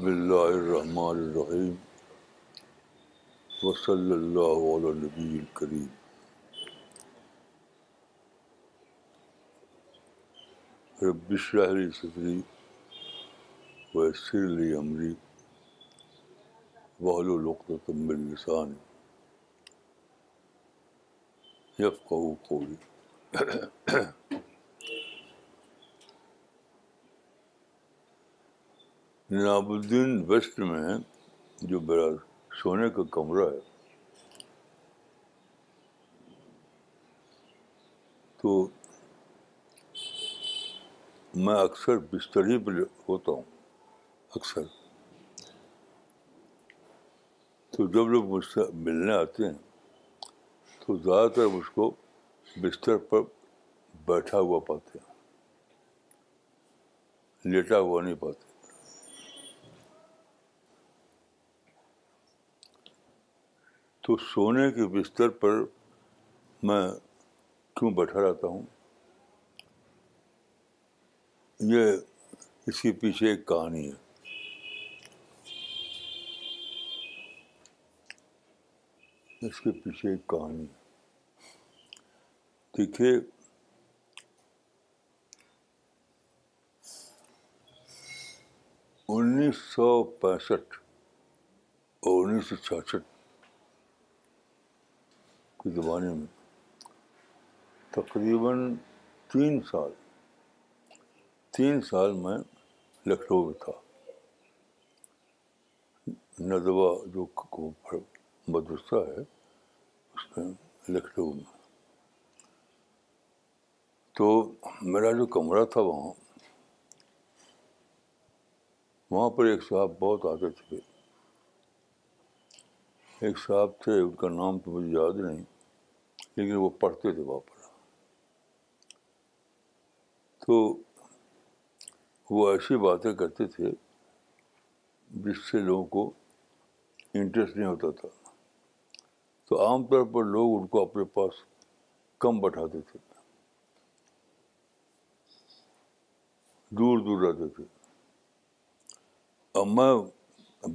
بسم اللہ الرحمن الرحیم وصلی اللہ علیہ نبی الکریم رب شہری صدری ویسر علی عمری بہل القطم السان یفقو قولی ناب الدین ویسٹ میں جو بڑا سونے کا کمرہ ہے تو میں اکثر بستر ہی پہ ہوتا ہوں اکثر تو جب لوگ مجھ سے ملنے آتے ہیں تو زیادہ تر مجھ کو بستر پر بیٹھا ہوا پاتے ہیں لیٹا ہوا نہیں پاتے تو سونے کے بستر پر میں کیوں بیٹھا رہتا ہوں یہ اس کے پیچھے ایک کہانی ہے اس کے پیچھے ایک کہانی ہے دیکھیے انیس سو پینسٹھ اور انیس سو چھیاسٹھ کی زمانے میں تقریباً تین سال تین سال میں لکھنؤ میں تھا ندوہ جو مدرسہ ہے اس میں لکھنؤ میں تو میرا جو کمرہ تھا وہاں وہاں پر ایک صاحب بہت آتے تھے ایک صاحب تھے ان کا نام تو مجھے یاد نہیں لیکن وہ پڑھتے تھے وہاں پر تو وہ ایسی باتیں کرتے تھے جس سے لوگوں کو انٹرسٹ نہیں ہوتا تھا تو عام طور پر لوگ ان کو اپنے پاس کم بٹھاتے تھے دور دور رہتے تھے اب میں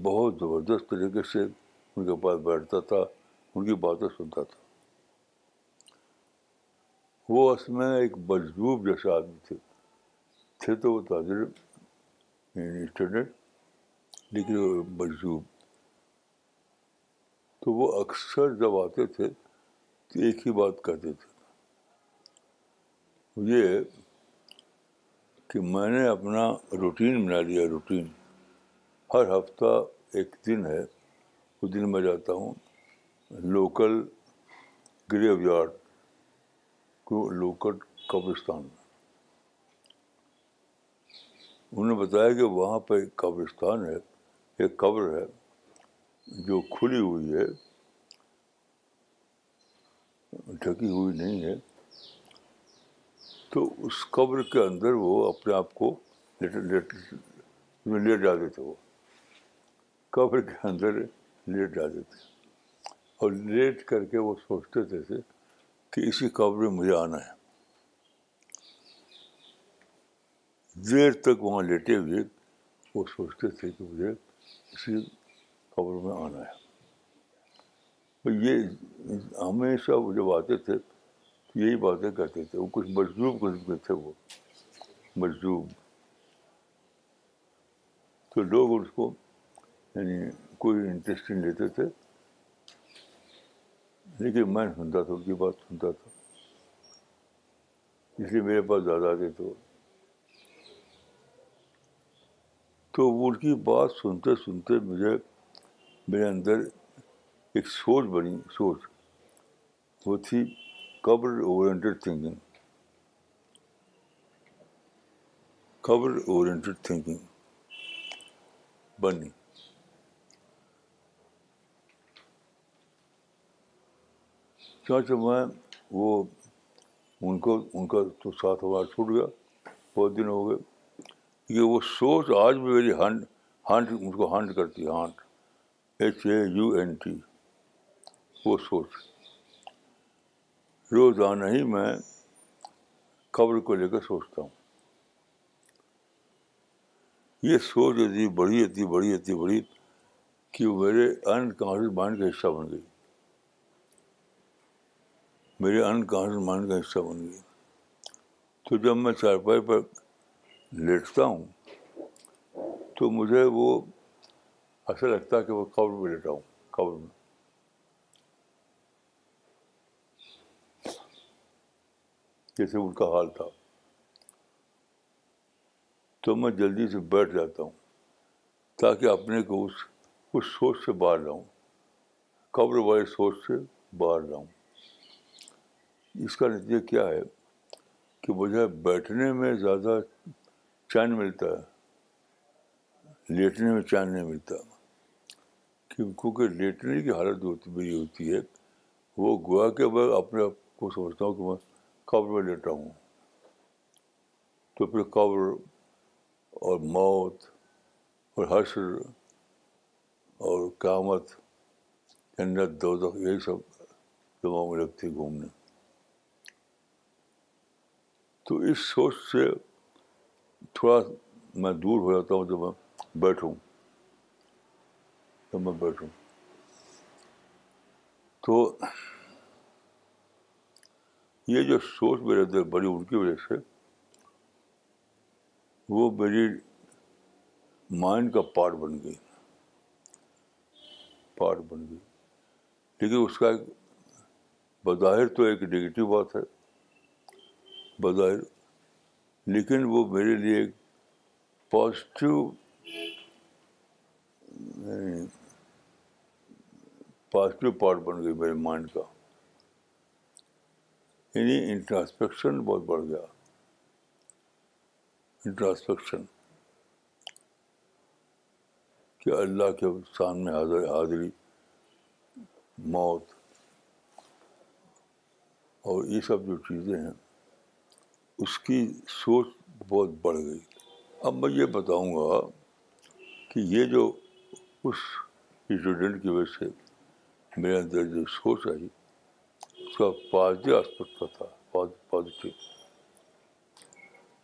بہت زبردست طریقے سے ان کے پاس بیٹھتا تھا ان کی باتیں سنتا تھا وہ اس میں ایک بجروب جیسے آدمی تھے تھے تو وہ تاجر یعنی اسٹوڈنٹ لیکن وہ بیجوب تو وہ اکثر جب آتے تھے تو ایک ہی بات کہتے تھے یہ کہ میں نے اپنا روٹین بنا لیا روٹین ہر ہفتہ ایک دن ہے اس دن میں جاتا ہوں لوکل گریو یارڈ لوکٹ قبرستان انہوں نے بتایا کہ وہاں پہ ایک قبرستان ہے ایک قبر ہے جو کھلی ہوئی ہے ڈھکی ہوئی نہیں ہے تو اس قبر کے اندر وہ اپنے آپ کو لیٹ لیٹ میں جاتے تھے وہ قبر کے اندر لیٹ جاتے تھے اور لیٹ کر کے وہ سوچتے تھے کہ اسی قبر میں مجھے آنا ہے دیر تک وہاں لیٹے ہوئے وہ سوچتے تھے کہ مجھے اسی قبر میں آنا ہے یہ ہمیشہ وہ جب آتے تھے تو یہی باتیں کرتے تھے وہ کچھ مجذوب قسم کے تھے وہ مجذوب تو لوگ اس کو یعنی کوئی انٹرسٹ نہیں لیتے تھے لیکن میں سنتا تھا ان کی بات سنتا تھا اس لیے میرے پاس زیادہ آتے تھے تو ان کی بات سنتے سنتے مجھے میرے اندر ایک سوچ بنی سوچ وہ تھی قبر قبر اورینٹیڈ اورینٹیڈ تھنکنگ تھنکنگ بنی میں وہ ان کو ان کا تو ساتھ ہمارا چھوٹ گیا بہت دن ہو گئے یہ وہ سوچ آج بھی میری ہنڈ ہانڈ ان کو ہنڈ کرتی ہے haunt H A U N T وہ سوچ روزانہ ہی میں قبر کو لے کر سوچتا ہوں یہ سوچ اتنی بڑی اتنی بڑی اتنی بڑی کہ میرے انکانشیس مائنڈ کا حصہ بن گئی میرے کانشیس مائنڈ کا حصہ بن گئی تو جب میں چارپائی پر لیٹتا ہوں تو مجھے وہ ایسا لگتا ہے کہ وہ قبر پہ ہوں قبر میں جیسے ان کا حال تھا تو میں جلدی سے بیٹھ جاتا ہوں تاکہ اپنے کو اس اس سوچ سے باہر جاؤں قبر والے سوچ سے باہر جاؤں اس کا نتیجہ کیا ہے کہ مجھے بیٹھنے میں زیادہ چین ملتا ہے لیٹنے میں چین نہیں ملتا کیونکہ لیٹنے کی حالت جو میری ہوتی ہے وہ گوا کے میں اپنے آپ کو سمجھتا ہوں کہ میں قبر میں لیٹا ہوں تو پھر قبر اور موت اور حشر اور قیامت جنت دو یہی سب دماغ میں لگتی گھومنے تو اس سوچ سے تھوڑا میں دور ہو جاتا ہوں جب میں بیٹھوں جب میں بیٹھوں تو یہ جو سوچ میرے اندر بڑی ان کی وجہ سے وہ میری مائنڈ کا پارٹ بن گئی پارٹ بن گئی لیکن اس کا ایک بظاہر تو ایک نگیٹو بات ہے بظاہر لیکن وہ میرے لیے پازیٹیو پازیٹیو پارٹ بن گئی میرے مائنڈ کا یعنی انٹراسپیکشن بہت بڑھ گیا انٹراسپیکشن کہ اللہ کے سامنے حاضر حاضری موت اور یہ سب جو چیزیں ہیں اس کی سوچ بہت بڑھ گئی اب میں یہ بتاؤں گا کہ یہ جو اس اسٹوڈنٹ کی وجہ سے میرے اندر جو سوچ آئی اس کا پازیٹیو آسپیکٹ کا تھا پازیٹیو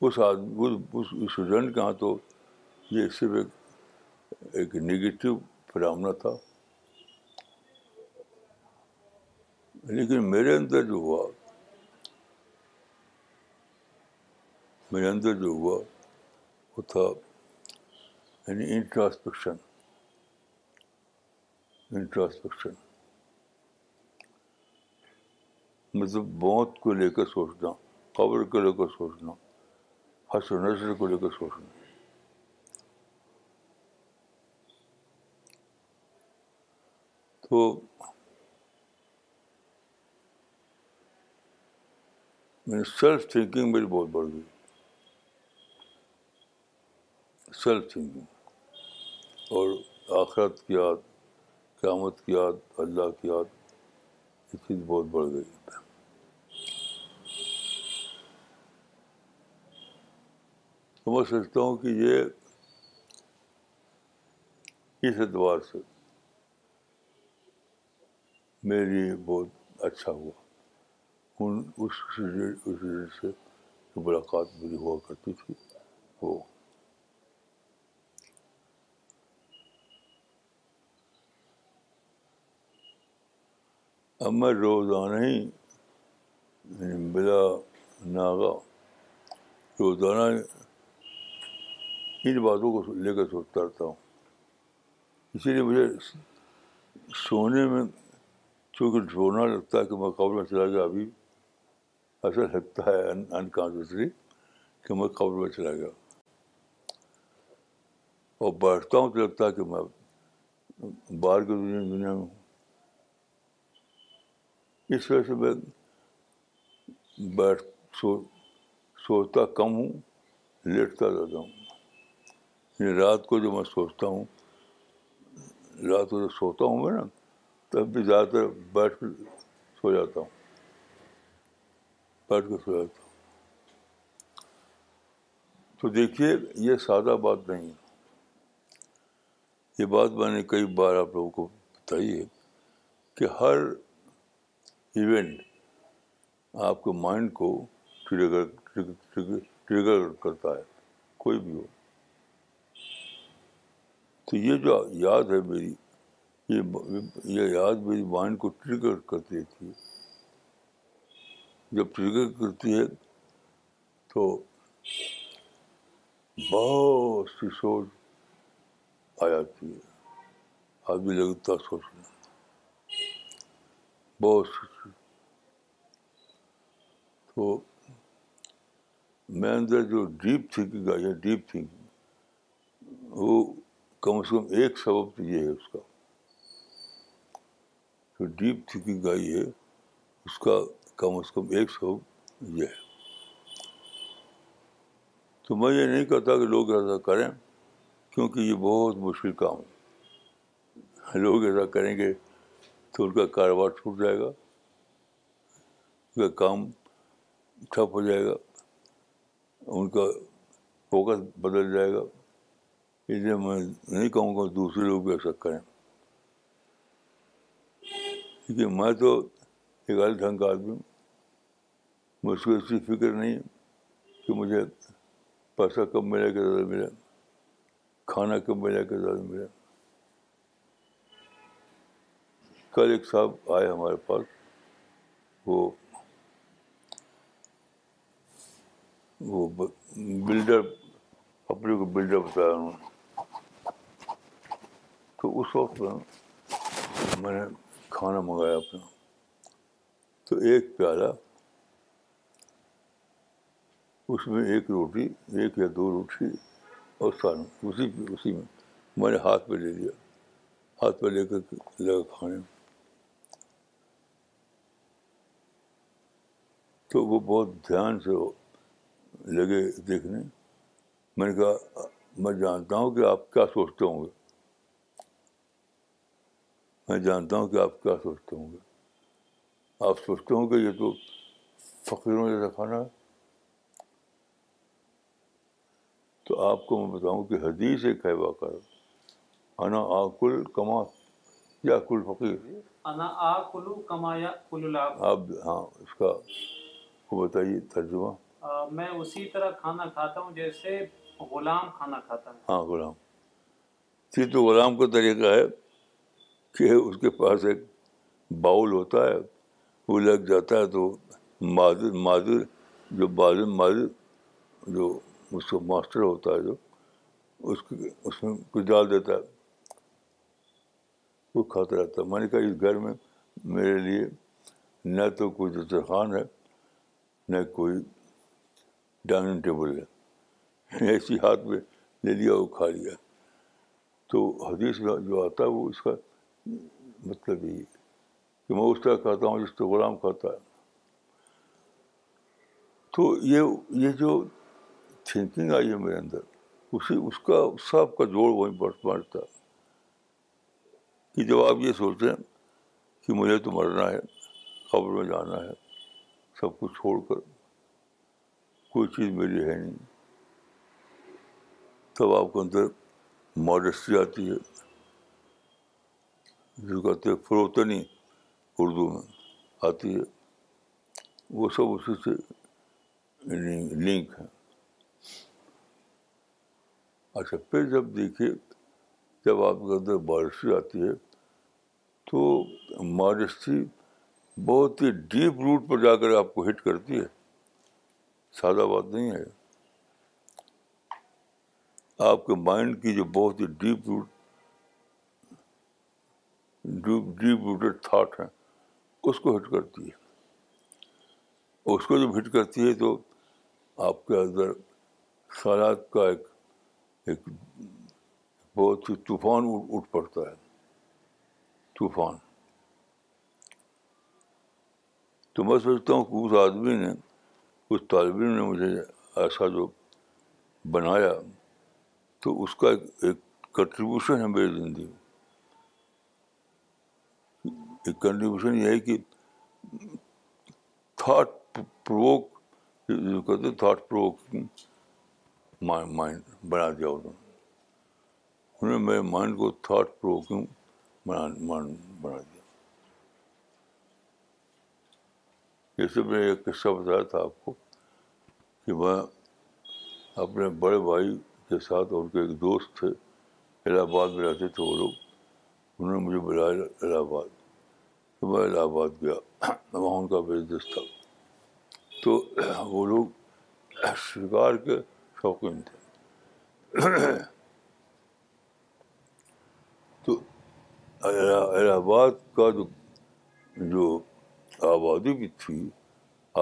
اس آدمی اس اسٹوڈنٹ کے ہاں تو یہ صرف ایک ایک نگیٹو فرامنا تھا لیکن میرے اندر جو ہوا میرے اندر جو ہوا وہ تھا یعنی انٹراسپیکشن انٹراسپیکشن مطلب بہت کو لے کر سوچنا قبر کو لے کر سوچنا حسر نشر کو لے کر سوچنا تو میری سیلف تھنکنگ میری بہت بڑھ گئی سیلف تھنکنگ اور آخرت کی یاد قیامت کی یاد اللہ کی یاد یہ چیز بہت بڑھ گئی تو میں سمجھتا ہوں کہ یہ اس اعتبار سے میرے لیے بہت اچھا ہوا ان اس سے ملاقات میری ہوا کرتی تھی وہ اب میں روزانہ ہی بلا ناگا روزانہ ان باتوں کو لے کر سوچتا رہتا ہوں اسی لیے مجھے سونے میں چونکہ ڈھونا لگتا ہے کہ میں قبر میں چلا گیا ابھی ایسا لگتا ہے انکانشیسلی کہ میں قبر میں چلا گیا اور بیٹھتا ہوں تو لگتا ہے کہ میں باہر کے دنیا دنیا میں اس وجہ سے میں بیٹھ سو سوچتا کم ہوں لیٹتا رہتا ہوں یعنی رات کو جو میں سوچتا ہوں رات کو جو سوتا ہوں میں نا تب بھی زیادہ تر بیٹھ کے سو جاتا ہوں بیٹھ کے سو جاتا ہوں تو دیکھیے یہ سادہ بات نہیں ہے یہ بات میں نے کئی بار آپ لوگوں کو بتائی ہے کہ ہر ایونٹ آپ کے مائنڈ کو ٹریگر ٹریگر کرتا ہے کوئی بھی ہو تو یہ جو یاد ہے میری یہ یاد میری مائنڈ کو ٹریگر کرتی تھی جب ٹریگر کرتی ہے تو بہت سی سوچ آ جاتی ہے آدمی لگتا سوچنا بہت سی تو میں اندر جو ڈیپ تھنکنگ آئی ہے ڈیپ تھنکنگ وہ کم از کم ایک سبب تو یہ ہے اس کا جو ڈیپ تھنکنگ آئی ہے اس کا کم از کم ایک سبب یہ ہے تو میں یہ نہیں کہتا کہ لوگ ایسا کریں کیونکہ یہ بہت مشکل کام ہے لوگ ایسا کریں گے تو ان کا کاروبار چھوٹ جائے گا ان کا کام ٹھپ ہو جائے گا ان کا فوکس بدل جائے گا اس لیے میں نہیں کہوں گا دوسرے لوگ بھی ایسا کریں کیونکہ میں تو ایک الگ ڈھنگ کا آدمی ہوں مجھ کو ایسی فکر نہیں ہے کہ مجھے پیسہ کم ملے کہ زیادہ ملے کھانا کم ملے کہ زیادہ ملے کل ایک صاحب آئے ہمارے پاس وہ وہ بلڈر اپنے کو بلڈر بتایا انہوں نے تو اس وقت میں نے کھانا منگایا اپنا تو ایک پیالہ اس میں ایک روٹی ایک یا دو روٹی اور سال اسی اسی اسی میں میں نے ہاتھ پہ لے لیا ہاتھ پہ لے کر لگا کھانے تو وہ بہت دھیان سے لگے دیکھنے میں نے کہا میں جانتا ہوں کہ آپ کیا سوچتے ہوں گے میں جانتا ہوں کہ آپ کیا سوچتے ہوں گے آپ سوچتے ہوں کہ یہ تو فقیروں جیسا کھانا ہے تو آپ کو میں بتاؤں کہ حدیث ایک ہے واقع انا آکل کل کما یا کل فقیر آپ ہاں اس کا بتائیے ترجمہ میں اسی طرح کھانا کھاتا ہوں جیسے غلام کھانا کھاتا ہوں ہاں غلام ٹھیک تو غلام کا طریقہ ہے کہ اس کے پاس ایک باؤل ہوتا ہے وہ لگ جاتا ہے تو معذر معذر جو بازر معذر جو اس کو ماسٹر ہوتا ہے جو اس اس میں کچھ ڈال دیتا ہے وہ کھاتا رہتا ہے میں نے کہا اس گھر میں میرے لیے نہ تو کوئی دسترخوان ہے نہ کوئی ڈائننگ ٹیبل ہے ایسی ہاتھ میں لے لیا وہ کھا لیا تو حدیث جو آتا ہے وہ اس کا مطلب یہی ہے کہ میں اس طرح کھاتا ہوں جس طرح غلام کھاتا ہے تو یہ یہ جو تھنکنگ آئی ہے میرے اندر اسی اس کا سب کا جوڑ وہیں پر بٹتا کہ جب آپ یہ سوچتے ہیں کہ مجھے تو مرنا ہے قبر میں جانا ہے سب کچھ چھوڑ کر کوئی چیز میری ہے نہیں تب آپ کے اندر ماڈسٹی آتی ہے جو کہتے ہیں فروتنی اردو میں آتی ہے وہ سب اسی سے لنک یعنی ہیں اچھا پھر جب دیکھیے جب آپ کے اندر ماڈسٹی آتی ہے تو ماڈسٹی بہت ہی ڈیپ روٹ پر جا کر آپ کو ہٹ کرتی ہے سادہ بات نہیں ہے آپ کے مائنڈ کی جو بہت ہی deep root deep deep rooted thought ہیں اس کو ہٹ کرتی ہے اس کو جب ہٹ کرتی ہے تو آپ کے اندر خیالات کا ایک ایک بہت ہی طوفان اٹھ پڑتا ہے طوفان تو میں سوچتا ہوں کہ اس آدمی نے اس طالب علم نے مجھے ایسا جو بنایا تو اس کا ایک ایک کنٹریبیوشن ہے میری زندگی میں ایک کنٹریبیوشن یہ ہے کہ thought provoke thought provoke mind بنا دیا انہوں نے انہوں نے میرے مائنڈ کو تھاٹ بنا دیا جیسے میں نے ایک قصہ بتایا تھا آپ کو کہ میں اپنے بڑے بھائی کے ساتھ ان کے ایک دوست تھے الہ آباد میں رہتے تھے وہ لوگ انہوں نے مجھے بلایا الہ آباد تو میں الہ آباد گیا وہاں ان کا بزنس تھا تو وہ لوگ شکار کے شوقین تھے تو الہ آباد کا جو آبادی بھی تھی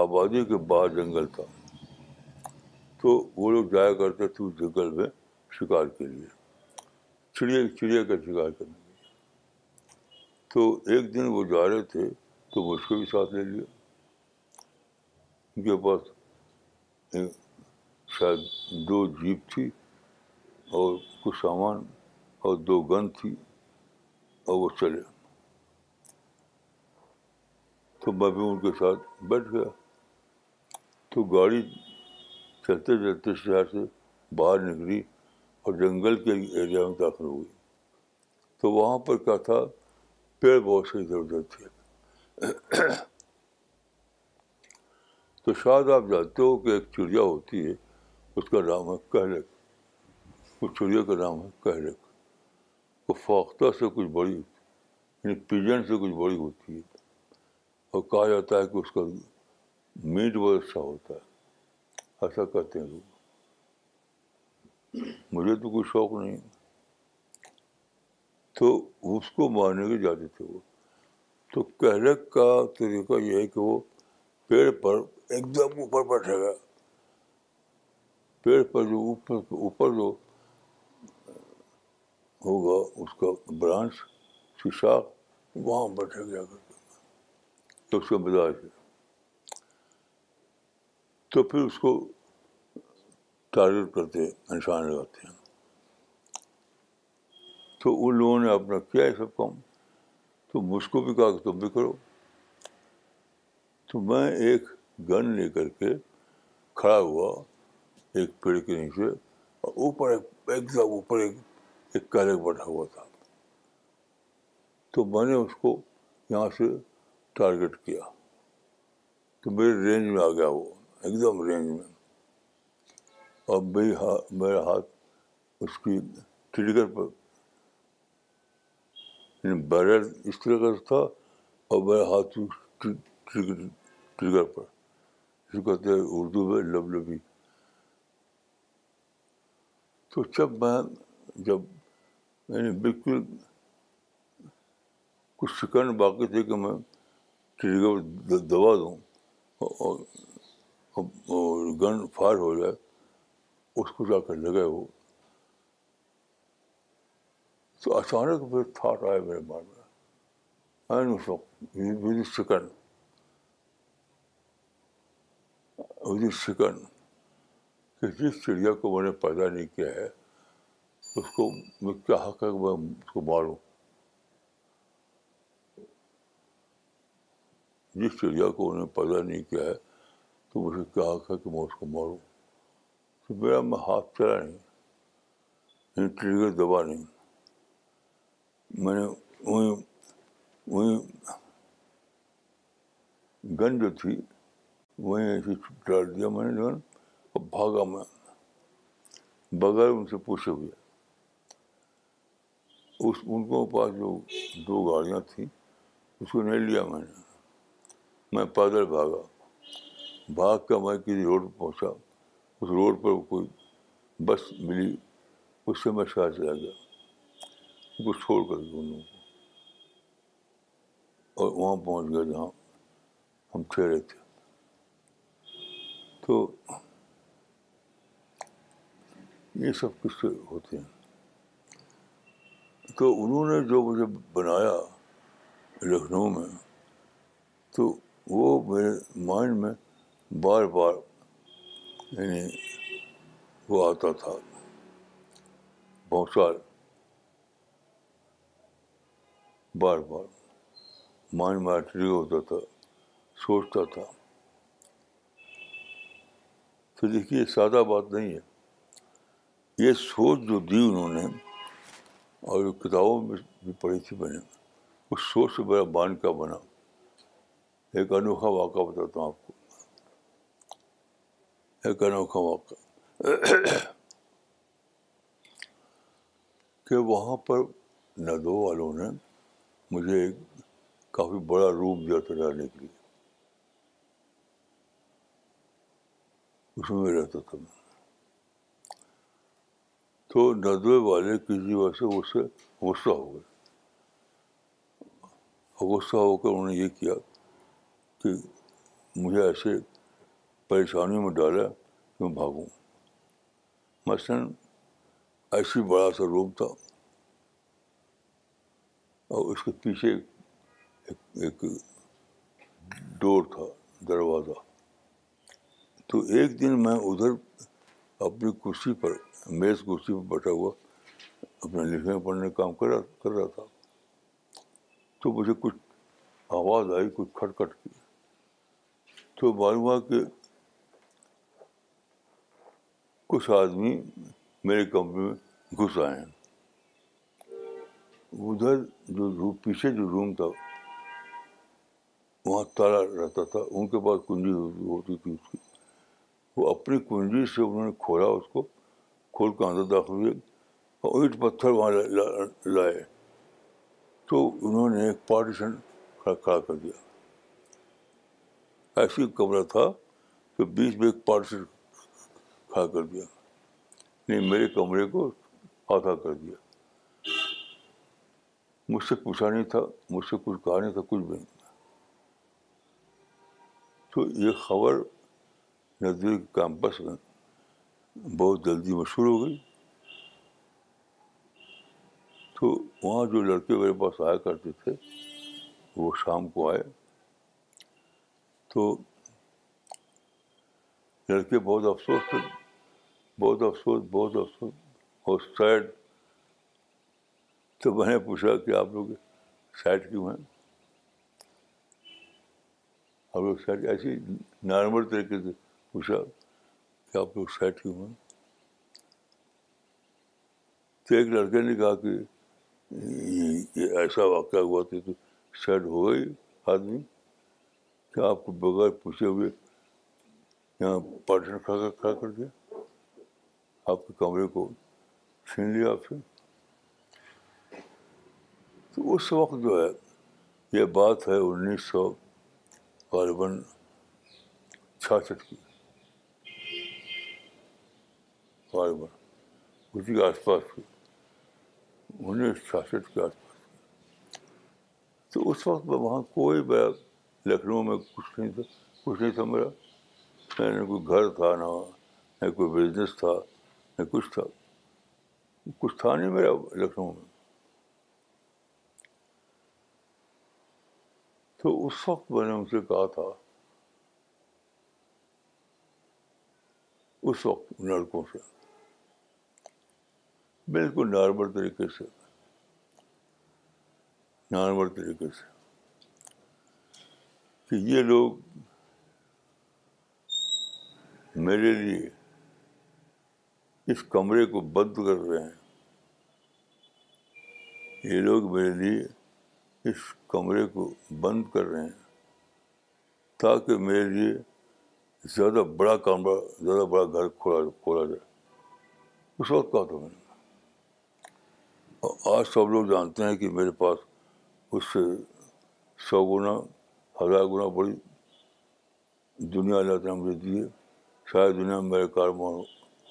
آبادی کے باہر جنگل تھا تو وہ لوگ جایا کرتے تھے اس جنگل میں شکار کے لیے چڑیا چڑیا کا شکار کرنے کے لیے تو ایک دن وہ جا رہے تھے تو مجھ کو بھی ساتھ لے لیا ان کے پاس شاید دو جیپ تھی اور کچھ سامان اور دو گن تھی اور وہ چلے تو میں بھی ان کے ساتھ بیٹھ گیا تو گاڑی چلتے چلتے شہر سے باہر نکلی اور جنگل کے ایریا میں داخل ہوئی تو وہاں پر کیا تھا پیڑ بہت سے ادھر ادھر تھے تو شاید آپ جانتے ہو کہ ایک چڑیا ہوتی ہے اس کا نام ہے کہلک اس چڑیا کا نام ہے کہلک وہ فوختہ سے کچھ بڑی ہوتی ہے یعنی پیجن سے کچھ بڑی ہوتی ہے اور کہا جاتا ہے کہ اس کا میٹ بہت اچھا ہوتا ہے ایسا کہتے ہیں لوگ مجھے تو کوئی شوق نہیں تو اس کو مارنے کے جاتے تھے وہ تو کہنے کا طریقہ یہ ہے کہ وہ پیڑ پر ایک دم اوپر بیٹھے گا پیڑ پر جو اوپر اوپر جو ہوگا اس کا برانچ شیشا وہاں بیٹھے گیا کر تو اس کا مزاج ہے تو پھر اس کو ٹارگیٹ کرتے ہیں انسان لگاتے ہیں تو ان لوگوں نے اپنا کیا ہے سب کام تو مجھ کو بھی کہا کہ تم بھی کرو تو میں ایک گن لے کر کے کھڑا ہوا ایک پیڑ کے نیچے اور اوپر ایک ایک اوپر ایک ایک بیٹھا ہوا تھا تو میں نے اس کو یہاں سے ٹارگیٹ کیا تو میرے رینج میں آ گیا وہ ایک دم رینج میں اور میری ہاتھ میرا ہاتھ اس کی ٹریگر پر بیرل یعنی اس طرح کا تھا اور میرا ہاتھ ٹریگر پر کو کہتے ہیں اردو میں لب لبی تو جب میں جب میں یعنی نے بالکل کچھ سیکنڈ باقی تھے کہ میں کو دبا دوں اور گن فائر ہو جائے اس کو جا کر لگے وہ تو اچانک پھر تھاٹ آئے میرے من میں اس وقت ود کہ جس چڑیا کو میں نے پیدا نہیں کیا ہے اس کو میں کیا حق ہے کہ میں اس کو ماروں جس چڑیا کو انہوں نے پیدا نہیں کیا ہے تو مجھے کیا حق ہے کہ میں اس کو ماروں تو میرا میں ہاتھ چلا نہیں یعنی ٹریگر دبا نہیں میں نے وہیں وہیں گن جو تھی وہیں ڈال دیا میں نے گن اور بھاگا میں بغیر ان سے پوچھے ہوئے اس ان کو پاس جو دو گاڑیاں تھیں اس کو نہیں لیا میں نے میں پیدل بھاگا بھاگ کر میں کسی روڈ پہ پہنچا اس روڈ پر کوئی بس ملی اس سے میں شہر چلا گیا ان کو چھوڑ کر دونوں انہوں کو اور وہاں پہنچ گیا جہاں ہم ٹھہرے تھے تو یہ سب کچھ ہوتے ہیں تو انہوں نے جو مجھے بنایا لکھنؤ میں تو وہ میرے مائنڈ میں بار بار یعنی وہ آتا تھا بہت سال بار بار مائنڈ میں ہوتا تھا سوچتا تھا تو دیکھیے سادہ بات نہیں ہے یہ سوچ جو دی انہوں نے اور جو کتابوں میں بھی پڑھی تھی میں نے اس سوچ سے میرا بان کا بنا ایک انوکھا واقعہ بتاتا ہوں آپ کو ایک انوکھا واقعہ کہ وہاں پر ندو والوں نے مجھے ایک کافی بڑا روم دیا تھا رہنے کے لیے اس میں رہتا تھا میں تو ندوے والے کسی وجہ سے اس سے غصہ ہو گئے غصہ ہو کر انہوں نے یہ کیا کہ مجھے ایسے پریشانیوں میں ڈالا کہ میں بھاگوں مثلاً ایسی بڑا سا روم تھا اور اس کے پیچھے ایک ڈور تھا دروازہ تو ایک دن میں ادھر اپنی کرسی پر میز کرسی پر بیٹھا ہوا اپنے لکھنے پڑھنے کام کر رہا کر رہا تھا تو مجھے کچھ آواز آئی کچھ کھٹ کھٹ کی تو معلوم ہوا کہ کچھ آدمی میرے کمرے میں گھس آئے ہیں ادھر جو روم پیچھے جو روم تھا وہاں تالا رہتا تھا ان کے پاس کنجی ہوتی ہوتی تھی اس کی وہ اپنی کنجی سے انہوں نے کھولا اس کو کھول کے اندر داخل ہوئے اور اینٹ پتھر وہاں لائے تو انہوں نے ایک پارٹیشن کھڑا کر دیا ایسی کمرہ تھا کہ بیچ میں ایک پارٹی کھا کر دیا نے میرے کمرے کو آدھا کر دیا مجھ سے پوچھا نہیں تھا مجھ سے کچھ کہا نہیں تھا کچھ بھی نہیں تھا تو یہ خبر نزدیک کیمپس میں بہت جلدی مشہور ہو گئی تو وہاں جو لڑکے میرے پاس آیا کرتے تھے وہ شام کو آئے تو لڑکے بہت افسوس تھے بہت افسوس بہت افسوس اور سیڈ تو میں نے پوچھا کہ آپ لوگ سیڈ کیوں ہیں آپ لوگ سائڈ ایسی نارمل طریقے سے پوچھا کہ آپ لوگ سیڈ کیوں ہیں تو ایک لڑکے نے کہا کہ ایسا واقعہ ہوا تھا تو سیٹ ہو گئی آدمی کہ آپ کو بغیر پوچھے ہوئے یہاں پارٹنر کھا کر کھا کر دیا آپ کے کمرے کو چھین لیا آپ سے تو اس وقت جو ہے یہ بات ہے انیس سو غالباً چھاسٹھ کی غالباً اسی کے آس پاس کی انیس سو چھاسٹھ کے آس پاس تو اس وقت میں وہاں کوئی بھی لکھنؤ میں کچھ نہیں تھا کچھ نہیں تھا میرا کوئی گھر تھا نہ کوئی بزنس تھا نہ کچھ تھا کچھ تھا نہیں میرا لکھنؤ میں تو اس وقت میں نے ان سے کہا تھا اس وقت لڑکوں سے بالکل نارمل طریقے سے نارمل طریقے سے کہ یہ لوگ میرے لیے اس کمرے کو بند کر رہے ہیں یہ لوگ میرے لیے اس کمرے کو بند کر رہے ہیں تاکہ میرے لیے زیادہ بڑا کمرہ زیادہ بڑا گھر کھولا کھولا جائے اس وقت کہا تھا میں نے آج سب لوگ جانتے ہیں کہ میرے پاس اس سے سو گنا ہزار گنا بڑی دنیا اللہ تعالیٰ مجھے دی دیے شاید دنیا میں میرا کاروبار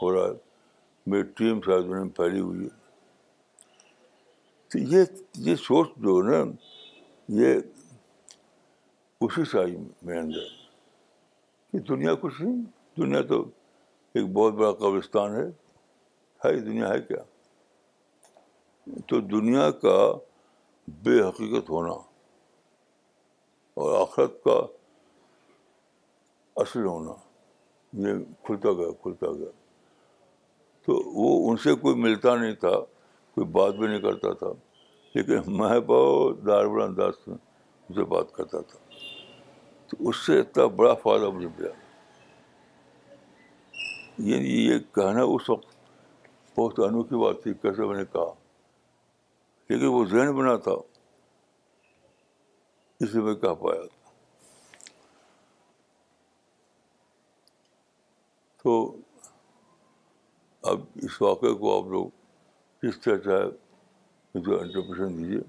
ہو رہا ہے میری ٹیم شاید دنیا میں پھیلی ہوئی ہے تو یہ یہ سوچ جو ہے نا یہ اسی آئی میں اندر کہ دنیا کچھ نہیں دنیا تو ایک بہت بڑا قبرستان ہے یہ دنیا ہے کیا تو دنیا کا بے حقیقت ہونا اور آخرت کا اصل ہونا یہ کھلتا گیا کھلتا گیا تو وہ ان سے کوئی ملتا نہیں تھا کوئی بات بھی نہیں کرتا تھا لیکن میں دار بڑا انداز سے بات کرتا تھا تو اس سے اتنا بڑا فائدہ مجھے ملا یعنی یہ کہنا اس وقت بہت انوکھی بات تھی کیسے میں نے کہا لیکن وہ ذہن بنا تھا اس لیے میں کہہ پایا تو اب اس واقعے کو آپ لوگ اس طرح چاہے مجھے انٹرپریشن دیجیے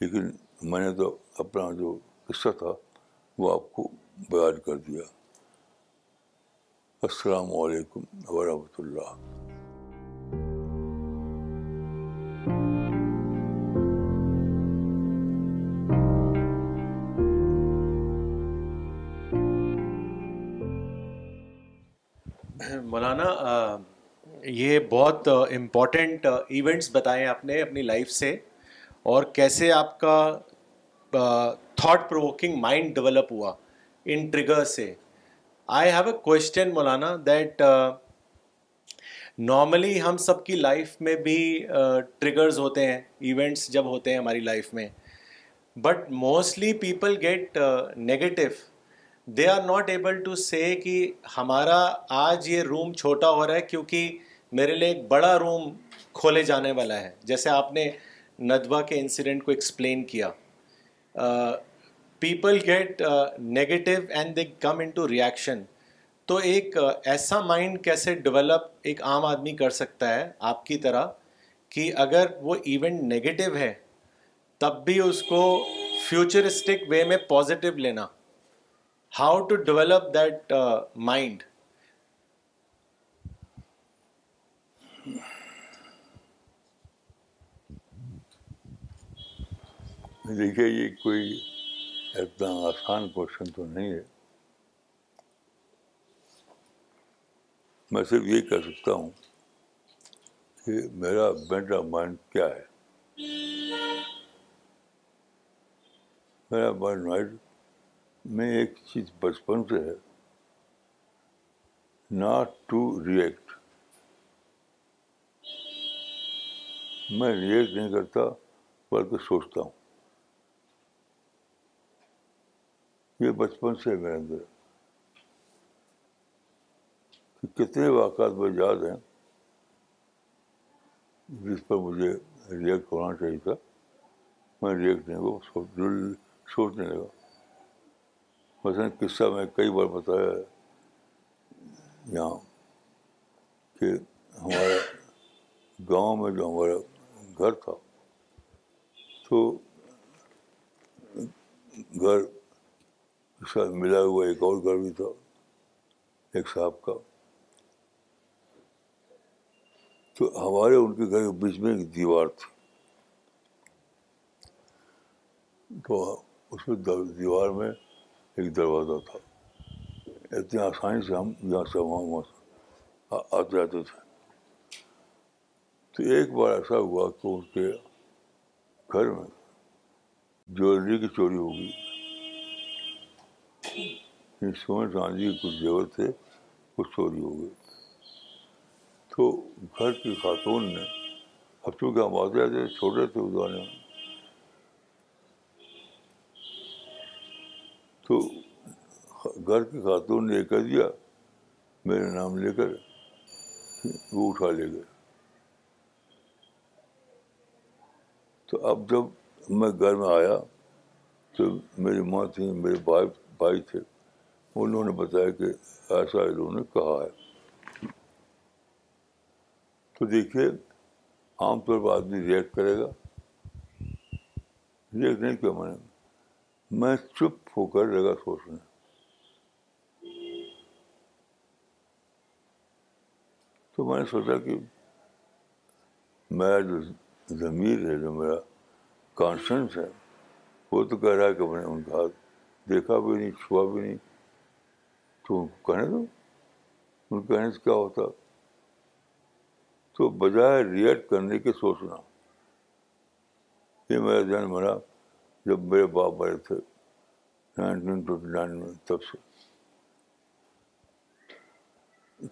لیکن میں نے تو اپنا جو قصہ تھا وہ آپ کو بیان کر دیا السلام علیکم ورحمۃ اللہ بہت امپورٹنٹ ایونٹس بتائے آپ نے اپنی لائف سے اور کیسے آپ کا تھاٹ پروکنگ مائنڈ ڈیولپ ہوا ان ٹریگر سے I have a question Maulana that normally ہم سب کی لائف میں بھی ٹریگرز ہوتے ہیں ایونٹس جب ہوتے ہیں ہماری لائف میں but mostly people get negative they are not able to say کہ ہمارا آج یہ روم چھوٹا ہو رہا ہے کیونکہ میرے لیے ایک بڑا روم کھولے جانے والا ہے جیسے آپ نے ندوہ کے انسیڈنٹ کو ایکسپلین کیا people get negative and they come into reaction تو ایک ایسا مائنڈ کیسے ڈیولپ ایک عام آدمی کر سکتا ہے آپ کی طرح کہ اگر وہ ایونٹ نگیٹو ہے تب بھی اس کو فیوچرسٹک وے میں پازیٹیو لینا how to develop that mind دیکھیے یہ کوئی اتنا آسان کوشچن تو نہیں ہے میں صرف یہ کہہ سکتا ہوں کہ میرا بینڈ آف مائنڈ کیا ہے میرا مائنڈ میں ایک چیز بچپن سے ہے ناٹ ٹو ریئیکٹ میں ریئیکٹ نہیں کرتا بلکہ سوچتا ہوں یہ بچپن سے میرے اندر کتنے واقعات میں یاد ہیں جس پر مجھے ریئیکٹ ہونا چاہیے تھا میں ریئیکٹ نہیں ہوں سوچنے لگا مثلاً قصہ میں کئی بار بتایا یہاں کہ ہمارا گاؤں میں جو ہمارا گھر تھا تو گھر ساتھ ملا ہوا ایک اور گھر بھی تھا ایک صاحب کا تو ہمارے ان کے گھر کے بیچ میں ایک دیوار تھی تو اس میں دیوار میں ایک دروازہ تھا اتنی آسانی سے ہم یہاں سے وہاں وہاں سے آتے جاتے تھے تو ایک بار ایسا ہوا تو اس کے گھر میں جویلری کی چوری ہو گئی چاندی کے کچھ ضرورت وہ چوری ہو گئے تو گھر کی خاتون نے اب چونکہ ہم آتے تھے میں تو گھر کی خاتون نے یہ کہہ دیا میرے نام لے کر وہ اٹھا لے گئے تو اب جب میں گھر میں آیا تو میری ماں تھی میرے بھائی بھائی تھے انہوں نے بتایا کہ ایسا انہوں نے کہا ہے تو دیکھیے عام طور پر آدمی ریئیکٹ کرے گا ریئیکٹ نہیں کیا میں نے میں چپ ہو کر لگا سوچنے تو میں نے سوچا کہ میرا جو ضمیر ہے جو میرا کانشنس ہے وہ تو کہہ رہا ہے کہ میں نے ان کا دیکھا بھی نہیں چھوا بھی نہیں تو کہنے دو ان کے کہنے سے کیا ہوتا تو بجائے ریئیکٹ کرنے کے سوچنا یہ میرا ذہن بنا جب میرے باپ بڑے تھے نائنٹین ٹوینٹی نائن میں تب سے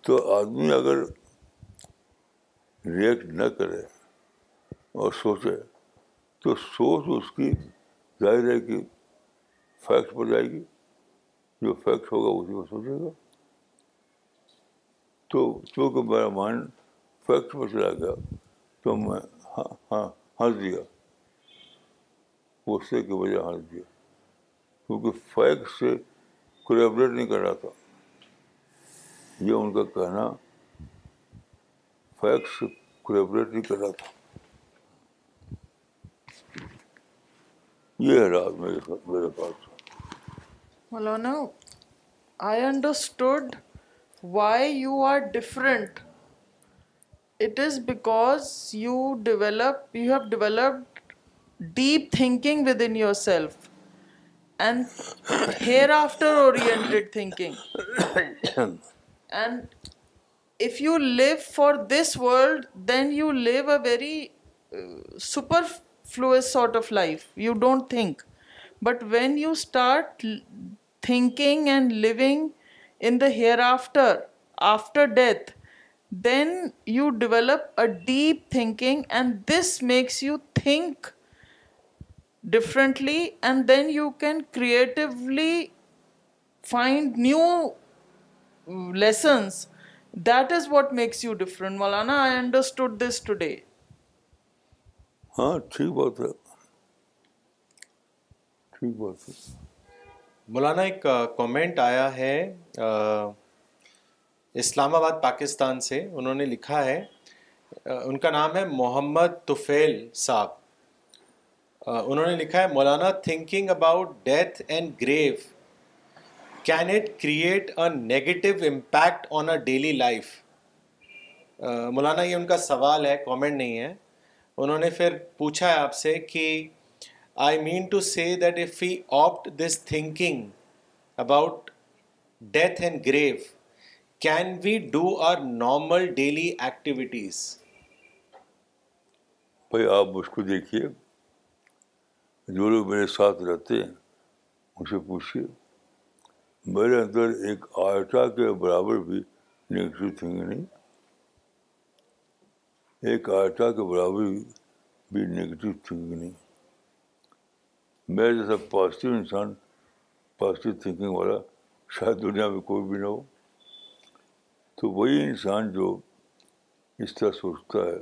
تو آدمی اگر ریئیکٹ نہ کرے اور سوچے تو سوچ اس کی ظاہر ہے کہ فیکٹ پر جائے گی جو فیکٹ ہوگا اسی میں سوچے گا تو چونکہ میرا مائنڈ فیکٹ میں چلا گیا تو میں ہاں، ہاں، ہنس دیا غصے کی وجہ ہنس دیا کیونکہ فیکٹ سے کولیبریٹ نہیں کر رہا تھا یہ ان کا کہنا فیکٹ سے کولیبریٹ نہیں کر رہا تھا یہ ہے میرے میرے پاس Malana, I understood why you are different. It is because you have developed deep thinking within yourself and hereafter oriented thinking. And if you live for this world, then you live a very uh, superfluous sort of life. You don't think. But when you start thinking and living in the hereafter after death then you develop a deep thinking and this Max you think differently and then you can creatively find new lessons that is what makes you different Maulana I understood this today ہاں ٹھیک بات ہے ٹھیک بات ہے مولانا ایک comment آیا ہے اسلام آباد پاکستان سے انہوں نے لکھا ہے ان کا نام ہے محمد تفیل صاحب انہوں نے لکھا ہے Maulana thinking about death and grave can it create a negative impact on a daily life Maulana یہ ان کا سوال ہے کامنٹ نہیں ہے انہوں نے پھر پوچھا ہے آپ سے کہ I mean to see that if we opt this thinking about death and grave can we do our normal daily activities بھائی آپ مجھ کو دیکھیے جو لوگ میرے ساتھ رہتے ہیں اسے پوچھیے میرے اندر ایک آئٹا کے برابر بھی نگیٹو تھنک نہیں ایک آئٹا کے برابر بھی نگیٹو تھنک نہیں میں جیسا پازیٹیو انسان پازیٹیو تھینکنگ والا شاید دنیا میں کوئی بھی نہ ہو تو وہی انسان جو اس طرح سوچتا ہے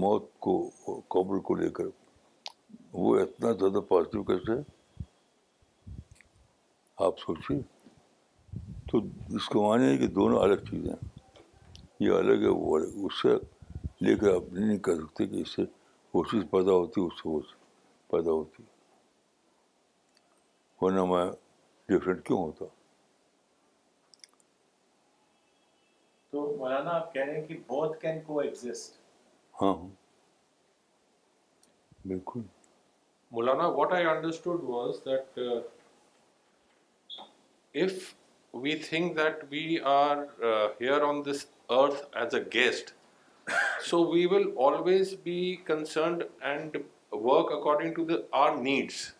موت کو قبر کو لے کر وہ اتنا زیادہ پازیٹیو کیسے آپ سوچیے تو اس کو معنی ہے کہ دونوں الگ چیزیں ہیں یہ الگ ہے وہ الگ اس سے لے کر آپ نہیں کہہ سکتے کہ اس سے وہ چیز پیدا ہوتی ہے اس سے ہو سکتی پیدا ہوتی ورنہ میں ڈفرینٹ کیوں ہوتا تو مولانا آپ کہہ رہے ہیں کہ بہت کین کو ایگزٹ ہاں بالکل Maulana what I understood was that if we think that we are here on this earth as a guest so we will always be concerned and work according to the, our needs,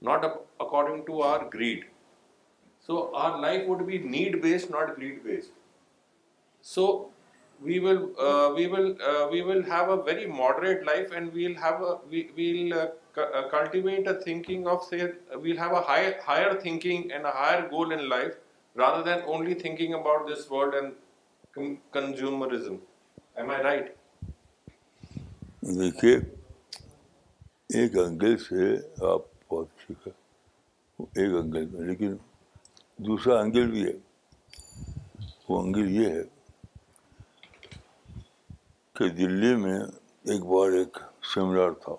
not according to our greed. So our life would be need based, not greed based. So we will uh, we will uh, we will have a very moderate life, and we'll have a we will uh, cu- cultivate a thinking of say we'll have a higher higher thinking and a higher goal in life, rather than only thinking about this world and com- consumerism. Am I right? Okay. ایک angle سے آپ بہت ٹھیک ہے ایک انگل میں لیکن دوسرا انگل بھی ہے وہ انگل یہ ہے کہ دلی میں ایک بار ایک سیمینار تھا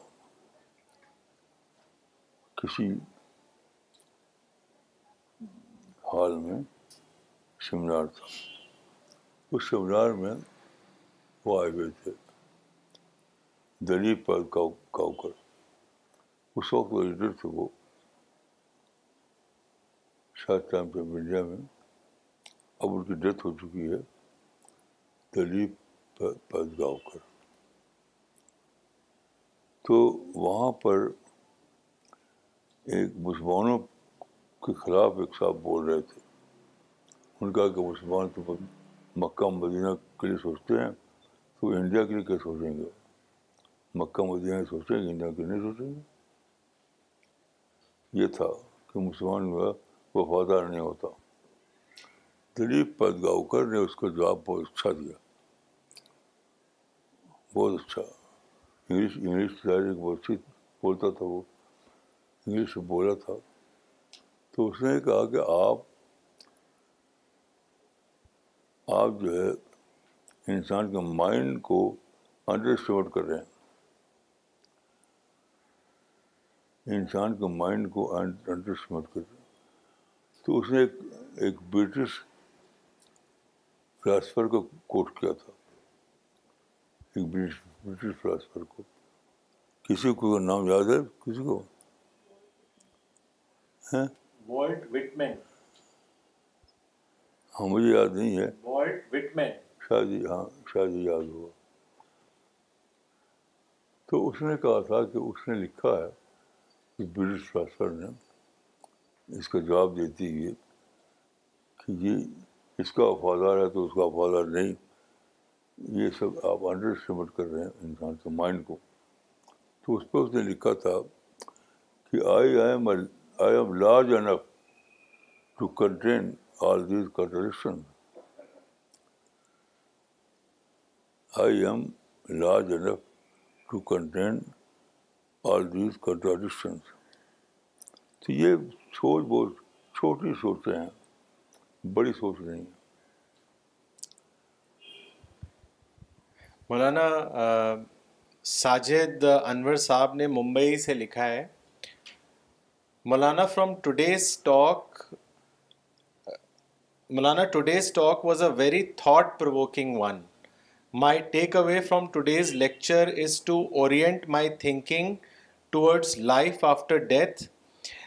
کسی حال میں سیمینار تھا اس سیمینار میں وہ آئے ہوئے تھے دلیپ پر کاؤ کر اس وقت وہ تھے وہ شاید ٹائم پہ انڈیا میں اب ان کی ڈیتھ ہو چکی ہے دلیپ تو وہاں پر ایک مسلمانوں کے خلاف ایک صاحب بول رہے تھے ان کا کہ مسلمان تو مکہ مدینہ کے لیے سوچتے ہیں تو انڈیا کے لیے کیا سوچیں گے مکہ مدینہ سوچیں گے انڈیا کے لیے نہیں سوچیں گے یہ تھا کہ مسلمان جو ہے وفادار نہیں ہوتا دلیپ پدگاؤکر نے اس کا جواب بہت اچھا دیا بہت اچھا انگلش انگلش بہت اچھی بولتا تھا وہ انگلش بولا تھا تو اس نے کہا کہ آپ آپ جو ہے انسان کے مائنڈ کو کر رہے ہیں انسان کے مائنڈ کو تو اس نے ایک برٹش فلاسفر کو کوٹ کیا تھا ایک برٹش فلاسفر کو کسی کو نام یاد ہے کسی کو ہاں مجھے یاد نہیں ہے ہاں شادی یاد ہوا تو اس نے کہا تھا کہ اس نے لکھا ہے کہ برٹش شاسن نے اس کا جواب دیتی ہے کہ یہ اس کا وفادار ہے تو اس کا وفادار نہیں یہ سب آپ انڈر اسٹیمیٹ کر رہے ہیں انسان کے مائنڈ کو تو اس پہ اس نے لکھا تھا کہ I I am I am large enough to contain all these contradiction I am large enough to contain all these contradictions تو یہ سوچ بہت چھوٹی سوچیں ہیں بڑی سوچ نہیں ہیں مولانا ساجد انور صاحب نے ممبئی سے لکھا ہے Maulana from today's talk Maulana today's talk was a very thought provoking one my takeaway from today's lecture is to orient my thinking towards life after death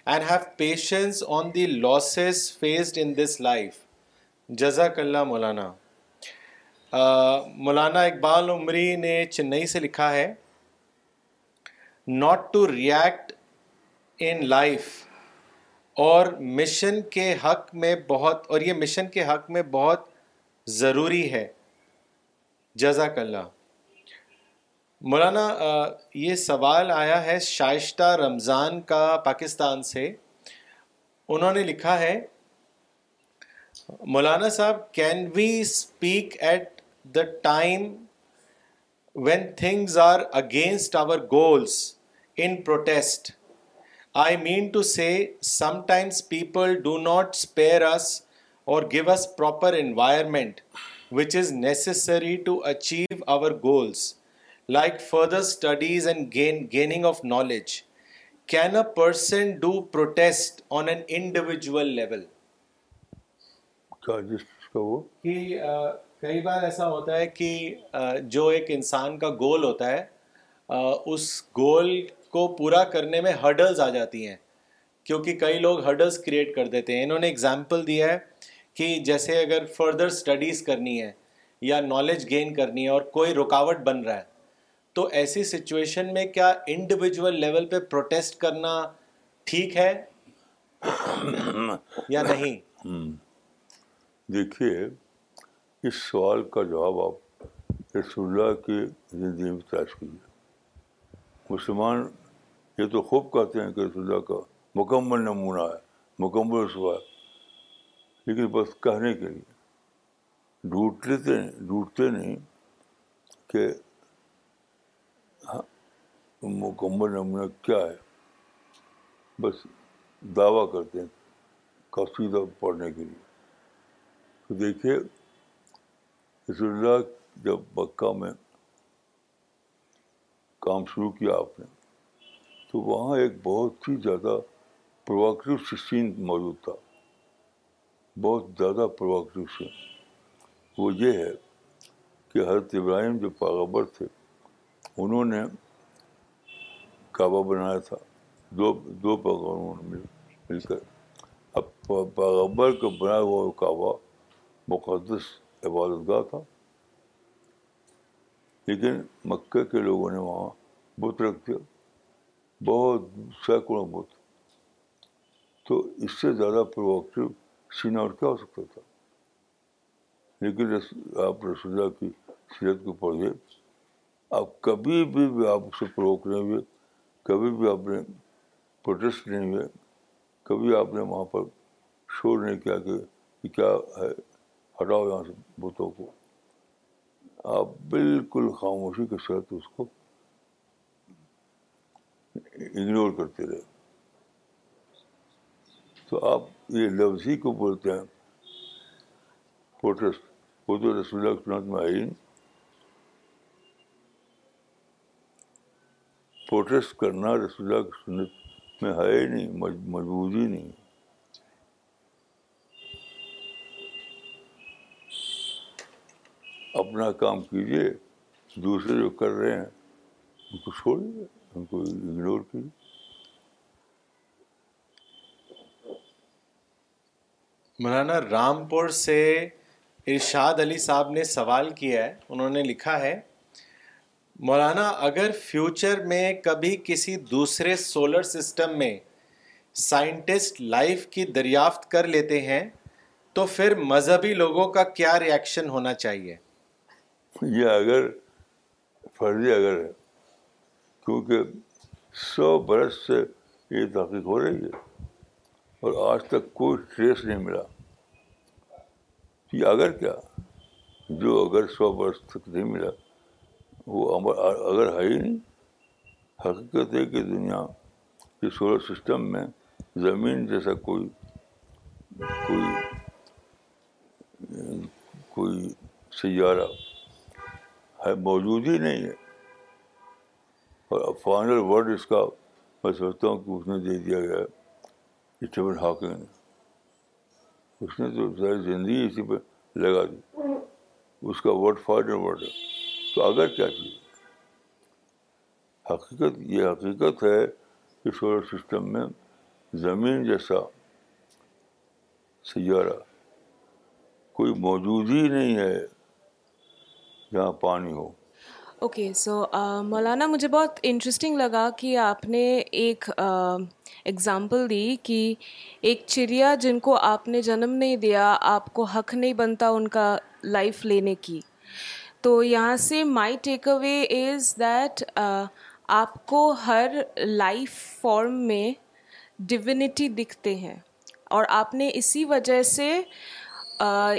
and have patience on the losses faced in this life جزاک اللہ مولانا مولانا اقبال عمری نے چنئی سے لکھا ہے not to react in life اور mission کے حق میں بہت اور یہ مشن کے حق میں بہت ضروری ہے جزاک اللہ مولانا یہ سوال آیا ہے شائشتہ رمضان کا پاکستان سے انہوں نے لکھا ہے مولانا صاحب can we speak at the time when things are against our goals in protest I mean to say sometimes people do not spare us or give us proper environment which is necessary to achieve our goals like further studies and gain gaining of knowledge can a person do protest on an individual level کئی بار ایسا ہوتا ہے کہ جو ایک انسان کا گول ہوتا ہے اس گول کو پورا کرنے میں ہڈلز آ جاتی ہیں کیونکہ کئی لوگ ہرڈلس کریٹ کر دیتے ہیں انہوں نے اگزامپل دیا ہے کہ جیسے اگر فردر اسٹڈیز کرنی ہے یا نالج گین کرنی ہے اور کوئی رکاوٹ بن رہا ہے تو ایسی سچویشن میں کیا انڈیویجول لیول پہ پروٹیسٹ کرنا ٹھیک ہے یا نہیں دیکھیے اس سوال کا جواب آپ رسول اللہ کی زندگی میں تلاش کیجیے مسلمان یہ تو خوب کہتے ہیں کہ رسول اللہ کا مکمل نمونہ ہے مکمل رسوا ہے لیکن بس کہنے کے لیے ڈھونڈتے لیتے نہیں نہیں کہ مکمل نمونہ کیا ہے بس دعویٰ کرتے ہیں کافی دور پڑھنے کے لیے تو دیکھیے رسول اللہ جب مکہ میں کام شروع کیا آپ نے تو وہاں ایک بہت ہی زیادہ پرواکٹیو سین موجود تھا بہت زیادہ پرواکٹیو سین وہ یہ ہے کہ حضرت ابراہیم جو پاغبر تھے انہوں نے کعبہ بنایا تھا دو دو پیغمبروں نے مل مل کر اب پیغمبر کا بنایا ہوا کعبہ مقدس عبادت گاہ تھا لیکن مکہ کے لوگوں نے وہاں بت رکھ دیا بہت سینکڑوں بت تو اس سے زیادہ پروکٹیو سین اور کیا ہو سکتا تھا لیکن آپ رسول کی سیرت کو پڑھیے آپ کبھی بھی آپ اسے پروک نہیں ہوئے کبھی بھی آپ نے پروٹیسٹ نہیں ہوئے کبھی آپ نے وہاں پر شور نہیں کیا کہ کیا ہے ہٹاؤ یہاں سے بتوں کو آپ بالکل خاموشی کے ساتھ اس کو اگنور کرتے رہے تو آپ یہ لفظ ہی کو بولتے ہیں پروٹیسٹ وہ تو رسول اللہ میں آئین پروٹیسٹ کرنا رسول اللہ کی سنت میں ہے نہیں مجبور ہی نہیں اپنا کام کیجیے دوسرے جو کر رہے ہیں ان کو چھوڑیے ان کو اگنور کیجیے مولانا رام پور سے ارشاد علی صاحب نے سوال کیا ہے انہوں نے لکھا ہے مولانا اگر فیوچر میں کبھی کسی دوسرے سولر سسٹم میں سائنٹسٹ لائف کی دریافت کر لیتے ہیں تو پھر مذہبی لوگوں کا کیا ریئیکشن ہونا چاہیے یہ اگر فرضی اگر ہے کیونکہ سو برس سے یہ تحقیق ہو رہی ہے اور آج تک کوئی ٹریس نہیں ملا یہ اگر کیا جو اگر سو برس تک نہیں ملا وہ عمر اگر ہے ہی نہیں حقیقت ہے کہ دنیا کے سولر سسٹم میں زمین جیسا کوئی کوئی کوئی سیارہ ہے موجود ہی نہیں ہے اور فائنل ورڈ اس کا میں سمجھتا ہوں کہ اس نے دے دیا گیا ہے ہاکنگ نے اس نے تو ساری زندگی اسی پہ لگا دی اس کا ورڈ فائنل ورڈ ہے تو اگر کیا چیز حقیقت یہ حقیقت ہے کہ سولر سسٹم میں زمین جیسا سیارہ کوئی موجود ہی نہیں ہے جہاں پانی ہو اوکے سو uh, مولانا مجھے بہت انٹرسٹنگ لگا کہ آپ نے ایک ایگزامپل دی کہ ایک چڑیا جن کو آپ نے جنم نہیں دیا آپ کو حق نہیں بنتا ان کا لائف لینے کی تو یہاں سے my take away is that آپ کو ہر لائف فارم میں ڈونیٹی دکھتے ہیں اور آپ نے اسی وجہ سے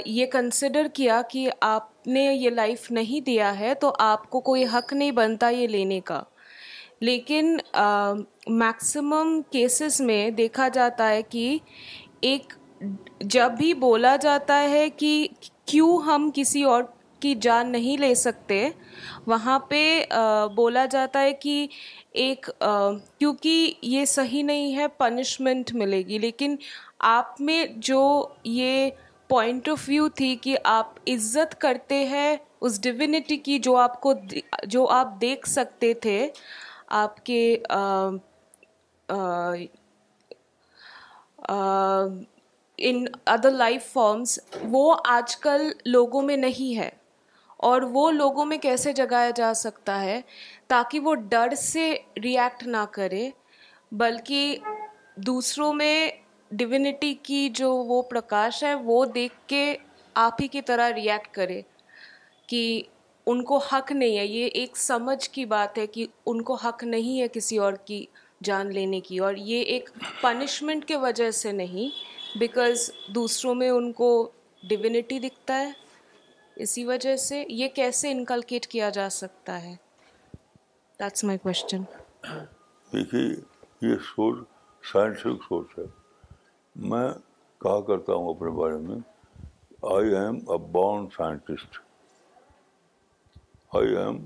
یہ کنسیڈر کیا کہ آپ نے یہ لائف نہیں دیا ہے تو آپ کو کوئی حق نہیں بنتا یہ لینے کا لیکن میکسیمم کیسز میں دیکھا جاتا ہے کہ ایک جب بھی بولا جاتا ہے کہ کیوں ہم کسی اور کی جان نہیں لے سکتے وہاں پہ بولا جاتا ہے کہ ایک کیونکہ یہ صحیح نہیں ہے پنشمنٹ ملے گی لیکن آپ میں جو یہ پوائنٹ آف ویو تھی کہ آپ عزت کرتے ہیں اس ڈیوینٹی کی جو آپ کو جو آپ دیکھ سکتے تھے آپ کے ان ادر لائف فارمس وہ آج کل لوگوں میں نہیں ہے اور وہ لوگوں میں کیسے جگایا جا سکتا ہے تاکہ وہ ڈر سے ریئیکٹ نہ کرے بلکہ دوسروں میں ڈیونٹی کی جو وہ پرکاش ہے وہ دیکھ کے آپ ہی کی طرح ریئیکٹ کرے کہ ان کو حق نہیں ہے یہ ایک سمجھ کی بات ہے کہ ان کو حق نہیں ہے کسی اور کی جان لینے کی اور یہ ایک پنشمنٹ کے وجہ سے نہیں بیکاز دوسروں میں ان کو ڈیونٹی دکھتا ہے اسی وجہ سے یہ کیسے انکلکیٹ کیا جا سکتا ہے دیکھیے یہ سوچ سائنٹیفک سوچ ہے میں کہا کرتا ہوں اپنے بارے میں I am born scientist I am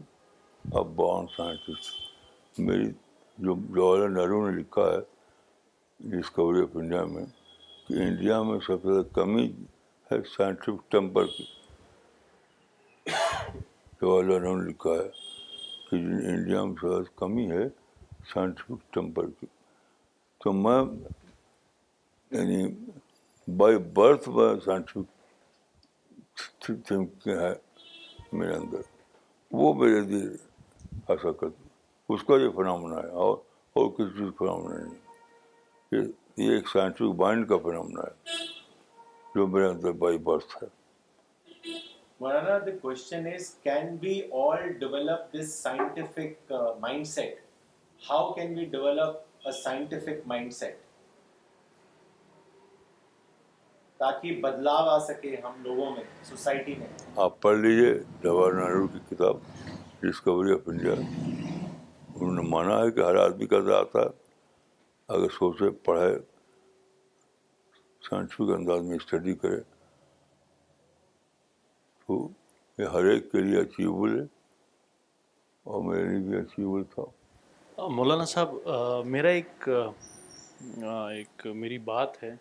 born scientist میری جواہر لال نہرو نے لکھا ہے ڈسکوری آف انڈیا میں کہ انڈیا میں سب سے زیادہ کمی ہے سائنٹیفک ٹیمپر کی نے لکھا ہے کہ انڈیا میں کمی ہے سائنٹیفک ٹیمپر کی تو میں یعنی بائی برتھ میں سائنٹیفک تھنک ہے میرے اندر وہ میرے دیر ایسا کرتی اس کا یہ فنامنا ہے اور اور کسی چیز کا فنامنا نہیں یہ ایک سائنٹیفک مائنڈ کا فنامنا ہے جو میرے اندر بائی برتھ ہے مولانا the question is can we all develop this scientific uh, mindset? How can we develop a scientific mindset? تاکہ بدلاو آ سکے ہم لوگوں میں سوسائٹی میں آپ پڑھ لیجیے جواہر نہرو کی کتاب ڈسکوری آف انڈیا انہوں نے مانا ہے کہ ہر آدمی کا آتا ہے اگر سوچے پڑھے سائنسفک انداز میں اسٹڈی کرے یہ ہر ایک کے لیے اچیوبل ہے اور میرے لیے بھی تھا مولانا صاحب میرا ایک ایک میری بات ہے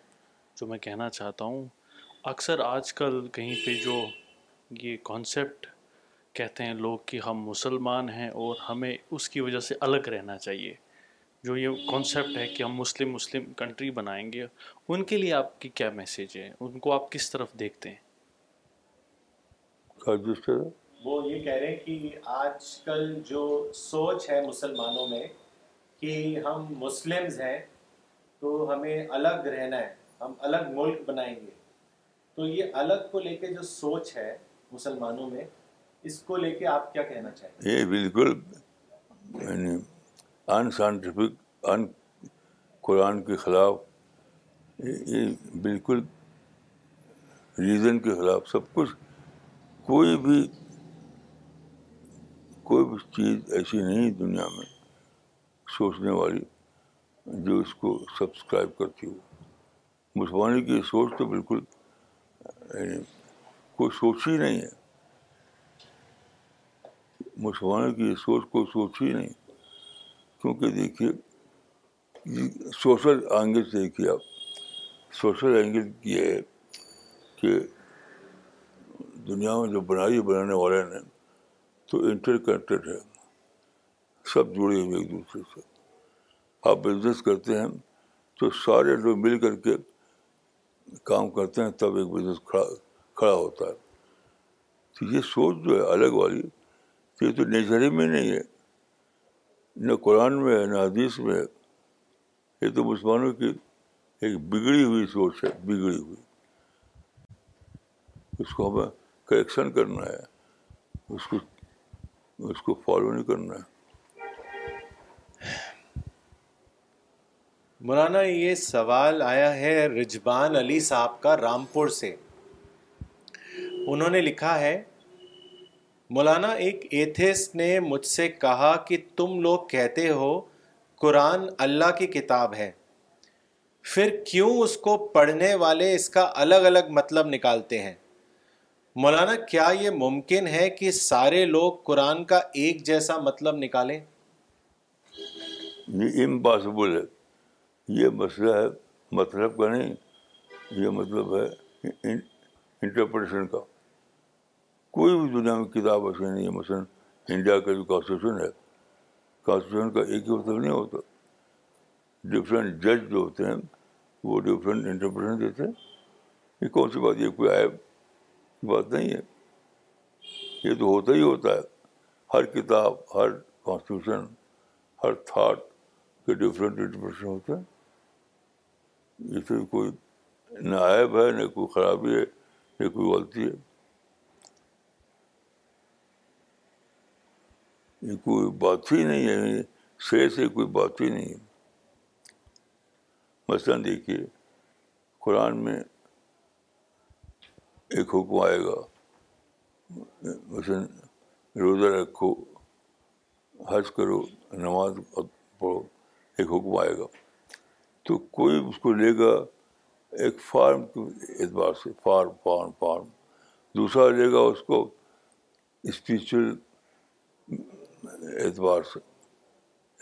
جو میں کہنا چاہتا ہوں اکثر آج کل کہیں پہ جو یہ کانسیپٹ کہتے ہیں لوگ کہ ہم مسلمان ہیں اور ہمیں اس کی وجہ سے الگ رہنا چاہیے جو یہ کانسیپٹ ہے کہ ہم مسلم مسلم کنٹری بنائیں گے ان کے لیے آپ کی کیا میسیج ہے ان کو آپ کس طرف دیکھتے ہیں وہ یہ کہہ رہے ہیں کہ آج کل جو سوچ ہے مسلمانوں میں کہ ہم مسلمز ہیں تو ہمیں الگ رہنا ہے ہم الگ ملک بنائیں گے تو یہ الگ کو لے کے جو سوچ ہے مسلمانوں میں اس کو لے کے آپ کیا کہنا چاہیں یہ بالکل ان سائنٹیفک ان قرآن کے خلاف یہ بالکل ریزن کے خلاف سب کچھ کوئی بھی کوئی بھی چیز ایسی نہیں دنیا میں سوچنے والی جو اس کو سبسکرائب کرتی ہو مسلمانی کی سوچ تو بالکل یعنی کوئی سوچ ہی نہیں ہے مسلمانوں کی سوچ کو سوچ ہی نہیں کیونکہ دیکھیے سوشل اینگل دیکھیے آپ سوشل اینگل یہ ہے کہ دنیا میں جو بنائی بنانے والے نے تو انٹر کنیکٹڈ ہے سب جڑے ہوئے ایک دوسرے سے آپ بزنس کرتے ہیں تو سارے لوگ مل کر کے کام کرتے ہیں تب ایک بزنس کھڑا کھڑا ہوتا ہے تو یہ سوچ جو ہے الگ والی تو یہ تو ہی میں نہیں ہے نہ قرآن میں ہے نہ حدیث میں ہے یہ تو مسلمانوں کی ایک بگڑی ہوئی سوچ ہے بگڑی ہوئی اس کو ہمیں کریکشن کرنا ہے اس اس کو کو فالو نہیں کرنا ہے مولانا یہ سوال آیا ہے رجبان علی صاحب کا رامپور سے انہوں نے لکھا ہے مولانا ایک ایتھس نے مجھ سے کہا کہ تم لوگ کہتے ہو قرآن اللہ کی کتاب ہے پھر کیوں اس کو پڑھنے والے اس کا الگ الگ مطلب نکالتے ہیں مولانا کیا یہ ممکن ہے کہ سارے لوگ قرآن کا ایک جیسا مطلب نکالیں یہ امپاسبل ہے یہ مسئلہ ہے مطلب کا نہیں یہ مطلب ہے انٹرپریٹیشن کا کوئی بھی دنیا میں کتاب ایسی نہیں ہے مثلاً انڈیا کا جو کانسٹیٹیوشن ہے کانسٹیٹیوشن کا ایک ہی مطلب نہیں ہوتا ڈفرینٹ جج جو ہوتے ہیں وہ ڈفرینٹ انٹرپریٹیشن دیتے ہیں یہ کون سی بات یہ کوئی آئے بات نہیں ہے یہ تو ہوتا ہی ہوتا ہے ہر کتاب ہر کانسٹیٹیوشن ہر تھاٹ کے ڈفرینٹ انٹرپریشن ہوتے ہیں اس تو کوئی نائب ہے نہ کوئی خرابی ہے نہ کوئی غلطی ہے یہ کوئی بات ہی نہیں ہے شے سے کوئی بات ہی نہیں ہے مثلاً دیکھیے قرآن میں ایک حکم آئے گا مثلاً روزہ رکھو حج کرو نماز پڑھو ایک حکم آئے گا تو کوئی اس کو لے گا ایک فارم کے اعتبار سے فارم فارم فارم دوسرا لے گا اس کو اسپریچل اعتبار سے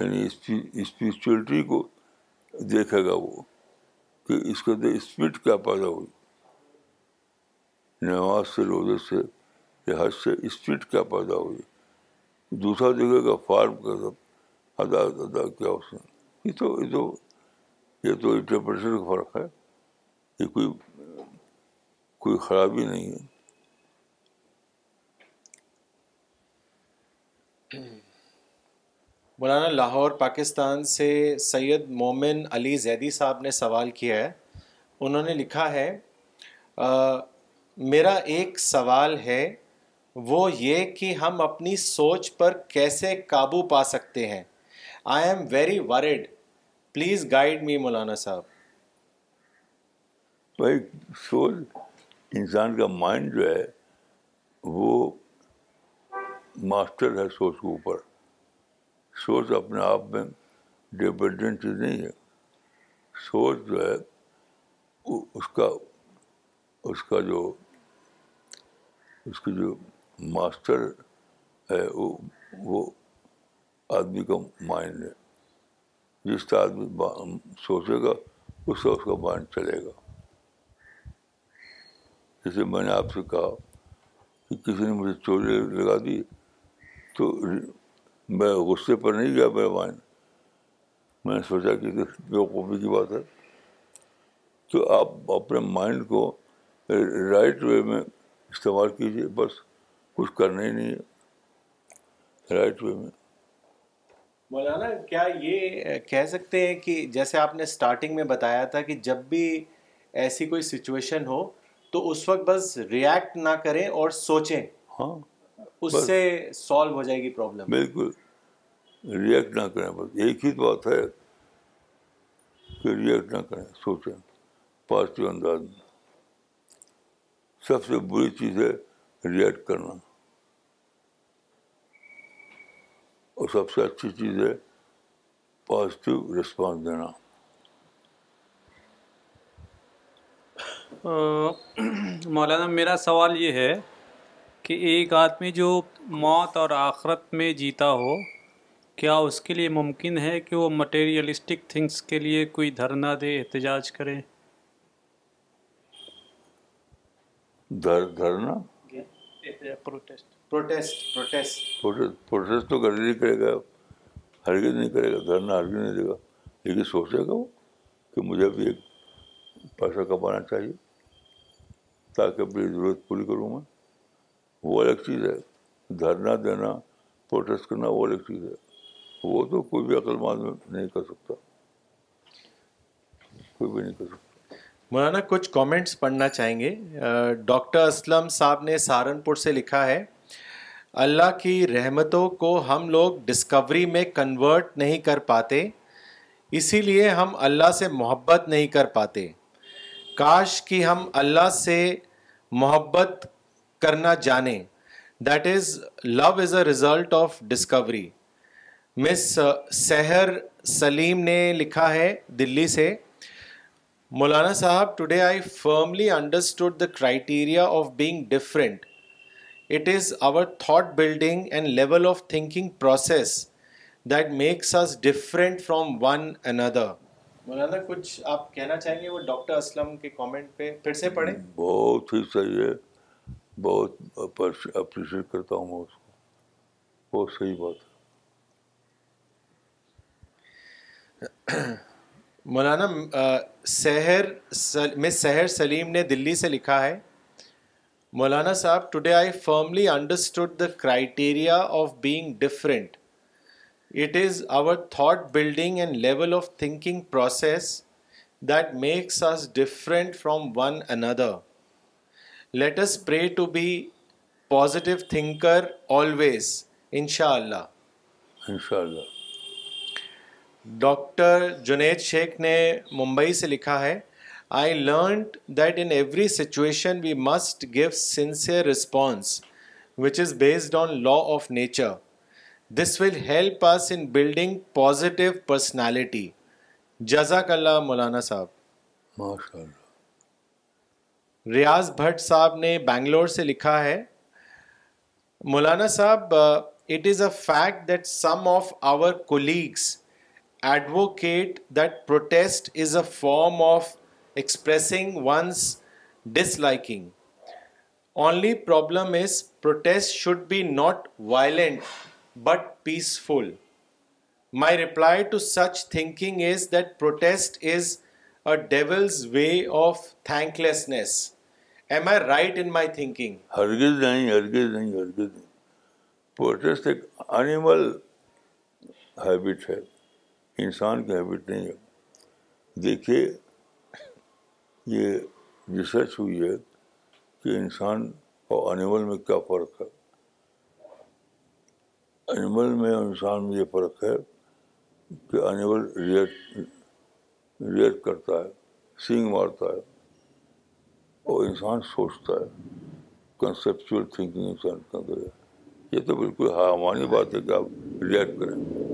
یعنی اسپریچولیٹی کو دیکھے گا وہ کہ اس کے اندر اسپرٹ کیا پیدا ہوئی نماز سے روزے سے یا حج سے اسپرٹ کیا پیدا ہوئی دوسرا جگہ کا فارم کا سب ادا ادا کیا اس نے یہ یہ یہ تو تو تو انٹرپریشن کا فرق ہے یہ کوئی کوئی خرابی نہیں ہے مولانا لاہور پاکستان سے سید مومن علی زیدی صاحب نے سوال کیا ہے انہوں نے لکھا ہے میرا ایک سوال ہے وہ یہ کہ ہم اپنی سوچ پر کیسے قابو پا سکتے ہیں I am very worried please guide me Maulana صاحب بھائی سوچ انسان کا مائنڈ جو ہے وہ ماسٹر ہے سوچ کے اوپر سوچ اپنے آپ میں ڈیپینڈنٹ چیز نہیں ہے سوچ جو ہے اس کا اس کا جو اس کے جو ماسٹر ہے وہ وہ آدمی کا مائنڈ ہے جس طرح آدمی سوچے گا اس سے اس کا مائنڈ چلے گا جیسے میں نے آپ سے کہا کہ کسی نے مجھے چوری لگا دی تو میں غصے پر نہیں گیا میرا مائنڈ میں نے سوچا کہ وہ کی بات ہے تو آپ اپنے مائنڈ کو رائٹ وے میں استعمال کیجیے بس کچھ کرنا ہی نہیں ہے رائٹ وے میں مولانا کیا یہ کہہ سکتے ہیں کہ جیسے آپ نے اسٹارٹنگ میں بتایا تھا کہ جب بھی ایسی کوئی سچویشن ہو تو اس وقت بس ریئیکٹ نہ کریں اور سوچیں ہاں اس سے سالو ہو جائے گی پرابلم بالکل ریئیکٹ نہ کریں بس ایک ہی بات ہے کہ ریئیکٹ نہ کریں سوچیں پازیٹیو انداز میں سب سے بری چیز ہے ریئیکٹ کرنا اور سب سے اچھی چیز ہے پازیٹیو رسپانس دینا مولانا میرا سوال یہ ہے کہ ایک آدمی جو موت اور آخرت میں جیتا ہو کیا اس کے لیے ممکن ہے کہ وہ مٹیریلسٹک تھنگس کے لیے کوئی دھرنا دے احتجاج کریں پروٹیسٹ تو کرے گا ہرگز نہیں کرے گا دھرنا ہرگز نہیں دے گا لیکن سوچے گا وہ کہ مجھے ابھی ایک پیسہ کمانا چاہیے تاکہ اپنی ضرورت پوری کروں میں وہ الگ چیز ہے دھرنا دینا پروٹیسٹ کرنا وہ الگ چیز ہے وہ تو کوئی بھی عقل مند نہیں کر سکتا کوئی بھی نہیں کر سکتا مولانا کچھ کامنٹس پڑھنا چاہیں گے ڈاکٹر اسلم صاحب نے سہارنپور سے لکھا ہے اللہ کی رحمتوں کو ہم لوگ ڈسکوری میں کنورٹ نہیں کر پاتے اسی لیے ہم اللہ سے محبت نہیں کر پاتے کاش کی ہم اللہ سے محبت کرنا جانیں that is love is a result of discovery miss Sehar Saleem نے لکھا ہے دلی سے مولانا صاحب today I firmly understood the criteria of being different it is our thought building and level of thinking process that makes us different from one another Maulana کچھ آپ کہنا چاہیں گے وہ ڈاکٹر اسلم کے کامنٹ پہ پھر سے پڑھیں بہت ہی صحیح ہے بہت اپریشیٹ کرتا ہوں میں اس کو بہت صحیح بات ہے مولانا سحر مس سحر سلیم نے دلی سے لکھا ہے مولانا صاحب today I firmly understood the criteria of being different it is our thought building and level of thinking process that makes us different from one another let us pray to be positive thinker always ان شاء اللہ ان شاء اللہ doctor Junaid شیخ نے ممبئی سے لکھا ہے I learned that in every situation we must give sincere response which is based on law of nature this will help us in building positive personality جزاک اللہ مولانا صاحب ماشاء اللہ ریاض بھٹ صاحب نے بنگلور سے لکھا ہے مولانا صاحب it is a fact that some of our colleagues advocate that protest is a form of expressing one's disliking only problem is protest should be not violent but peaceful my reply to such thinking is that protest is a devil's way of thanklessness am I right in my thinking ہرگز ہرگز ہرگز نہیں نہیں نہیں protest ایک animal habit ہے انسان کی ہیبٹ نہیں ہے دیکھیے یہ ریسرچ ہوئی ہے کہ انسان اور انیمل میں کیا فرق ہے انیمل میں اور انسان میں یہ فرق ہے کہ انیمل ریئیکٹ ریئیکٹ کرتا ہے سینگ مارتا ہے اور انسان سوچتا ہے کنسیپچل تھنکنگ انسان اندر ہے یہ تو بالکل حاوانی بات ہے کہ آپ ریٹ کریں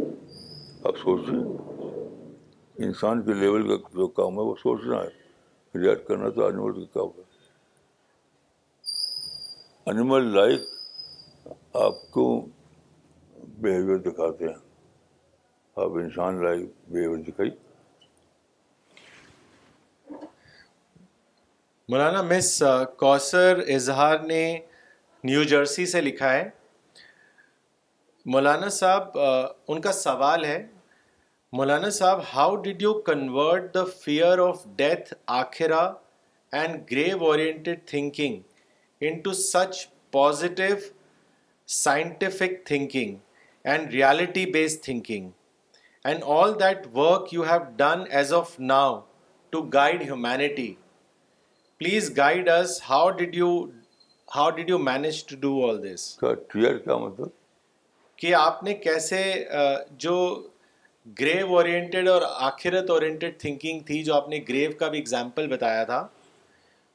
آپ سوچ رہے ہیں انسان کے لیول کا جو کام ہے وہ سوچ رہا ہے ریئیکٹ کرنا تو انیمل کام ہے انیمل لائف آپ کو بیہیویئر دکھاتے ہیں آپ انسان لائف دکھائی مولانا مس کوثر اظہار نے نیو جرسی سے لکھا ہے مولانا صاحب ان کا سوال ہے مولانا صاحب how did you convert the fear of death آخرا and grave oriented thinking thinking such positive scientific and reality based thinking and all that work you have done as of now to guide humanity please guide us how did you how did you manage to do all this کیا مطلب کہ آپ نے کیسے جو گریو oriented اور آخرت oriented thinking تھی جو آپ نے گریو کا بھی اگزامپل بتایا تھا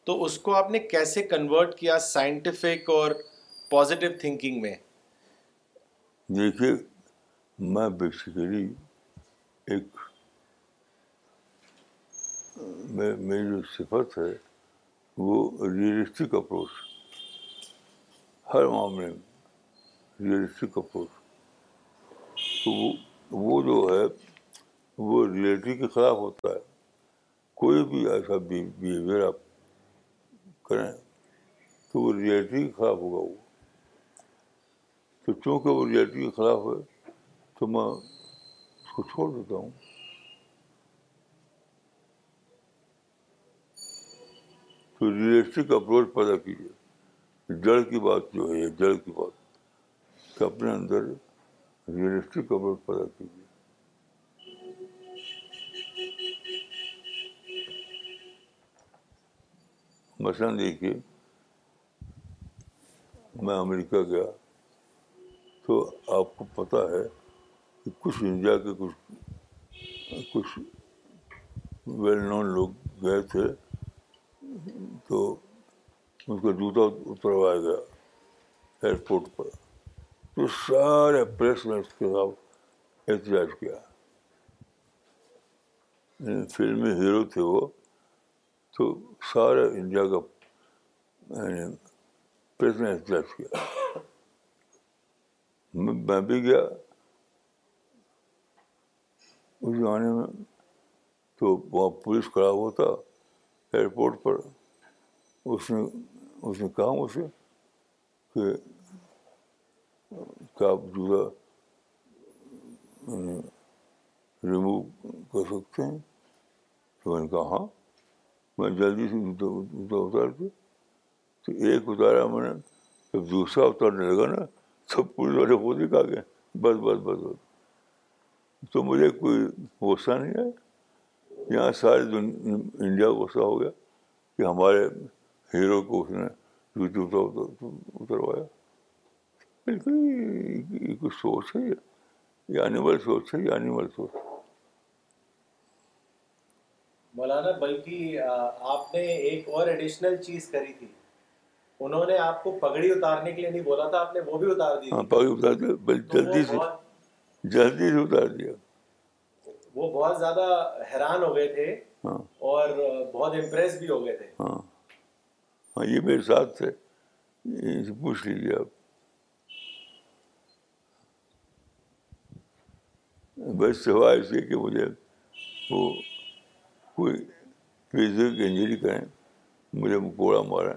تو اس کو آپ نے کیسے کنورٹ کیا سائنٹیفک اور پازیٹیو تھنکنگ میں دیکھیے میں بیسیکلی ایک میری جو صفت ہے وہ ریئلسٹک اپروچ ہر معاملے میں ریئلسٹک اپروچ تو وہ وہ جو ہے وہ ریئلٹی کے خلاف ہوتا ہے کوئی بھی ایسا بیہیویئر آپ کریں تو وہ ریئلٹی کے خلاف ہوگا وہ تو چونکہ وہ ریئلٹی کے خلاف ہے تو میں اس کو چھوڑ دیتا ہوں تو ریئلسٹک اپروچ پیدا کیجیے جڑ کی بات جو ہے جڑ کی بات کہ اپنے اندر ریئلسٹک کا بچ پتا کیجیے مثلاً دیکھیے میں امریکہ گیا تو آپ کو پتہ ہے کہ کچھ انڈیا کے کچھ کچھ ویل نون لوگ گئے تھے تو ان کا جوتا اتروایا گیا ایئرپورٹ پر تو سارے پریس نے اس کے خلاف احتجاج کیا فلمی ہیرو تھے وہ تو سارے انڈیا کا یعنی پریس نے احتجاج کیا میں بھی گیا اس زمانے میں تو وہاں پولیس کھڑا ہوا تھا ایئرپورٹ پر اس نے اس نے کہا مجھ سے کہ آپ جو ریمو کر سکتے ہیں تو میں نے کہا ہاں میں جلدی سے جوتا اتار کے تو ایک اتارا میں نے جب دوسرا اتارنے لگا نا سب ہی کھا گئے بس بس بس بس تو مجھے کوئی غصہ نہیں ہے یہاں سارے انڈیا غصہ ہو گیا کہ ہمارے ہیرو کو اس نے جوتے اتروایا بالکل یہ سوچ ہے یہ اینیمل سوچ ہے یہ اینیمل سوچ مولانا بلکہ آپ نے ایک اور ایڈیشنل چیز کری تھی انہوں نے آپ کو پگڑی اتارنے کے لیے نہیں بولا تھا آپ نے وہ بھی اتار دی ہاں پگڑی اتار دی جلدی سے جلدی سے اتار دیا وہ بہت زیادہ حیران ہو گئے تھے ہاں۔ اور بہت امپریس بھی ہو گئے تھے ہاں ہاں یہ میرے ساتھ تھے پوچھ لیجیے آپ بس سوائے ہوا اس لیے کہ مجھے وہ کوئی فزیکل انجری کریں مجھے کوڑا ماریں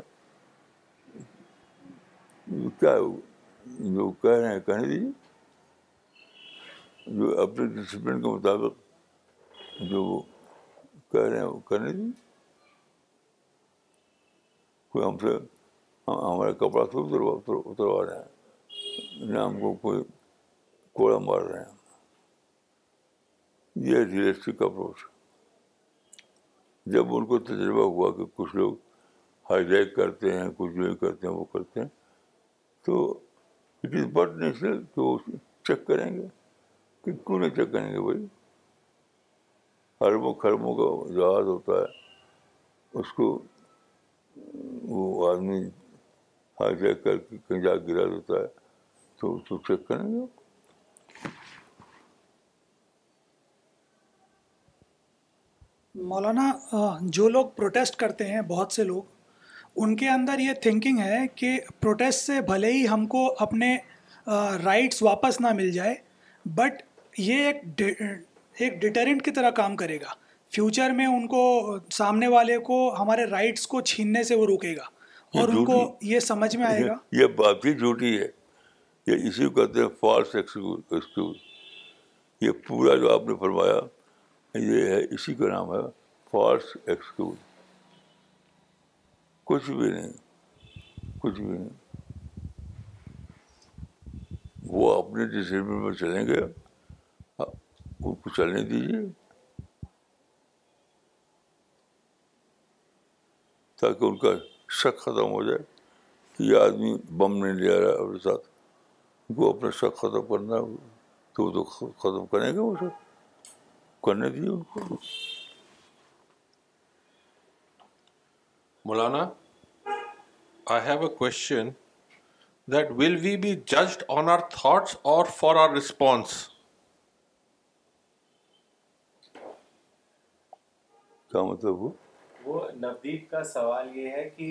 کیا جو کہہ رہے ہیں کہنے دیجیے جو اپنے ڈسپلن کے مطابق جو وہ کہہ رہے ہیں وہ کرنے دیجیے کوئی ہم سے ہمارا کپڑا سے اتروا رہے ہیں نہ ہم کو کوئی کوڑا مار رہے ہیں یہ ریئلسٹک اپروچ جب ان کو تجربہ ہوا کہ کچھ لوگ ہائی جیک کرتے ہیں کچھ جو کرتے ہیں وہ کرتے ہیں تو اٹ از بٹ نیچرل کہ وہ چیک کریں گے کہ کیوں نہیں چیک کریں گے بھائی حرم خربوں کا جہاز ہوتا ہے اس کو وہ آدمی ہائی جیک کر کے کہیں جا گرا دیتا ہے تو اس کو چیک کریں گے مولانا جو لوگ پروٹیسٹ کرتے ہیں بہت سے لوگ ان کے اندر یہ تھنکنگ ہے کہ پروٹیسٹ سے بھلے ہی ہم کو اپنے رائٹس واپس نہ مل جائے بٹ یہ ایک ایک ڈیٹرنٹ کی طرح کام کرے گا فیوچر میں ان کو سامنے والے کو ہمارے رائٹس کو چھیننے سے وہ روکے گا اور ان کو یہ سمجھ میں آئے گا یہ بات بھی ہے یہ اسی کو کہتے ہیں ایکسکیوز یہ پورا جو آپ نے فرمایا یہ ہے اسی کا نام ہے فالس ایکسکیوز کچھ بھی نہیں کچھ بھی نہیں وہ اپنے ڈسپل میں چلیں گے ان کو چلنے دیجیے تاکہ ان کا شک ختم ہو جائے کہ یہ آدمی بم نہیں لے رہا ہے اپنے ساتھ ان کو اپنا شک ختم کرنا وہ تو ختم کریں گے وہ شک کرنے ان کو Maulana I have a question that will we be judged on our thoughts or for our response کیا مطلب وہ نبدیپ کا سوال یہ ہے کہ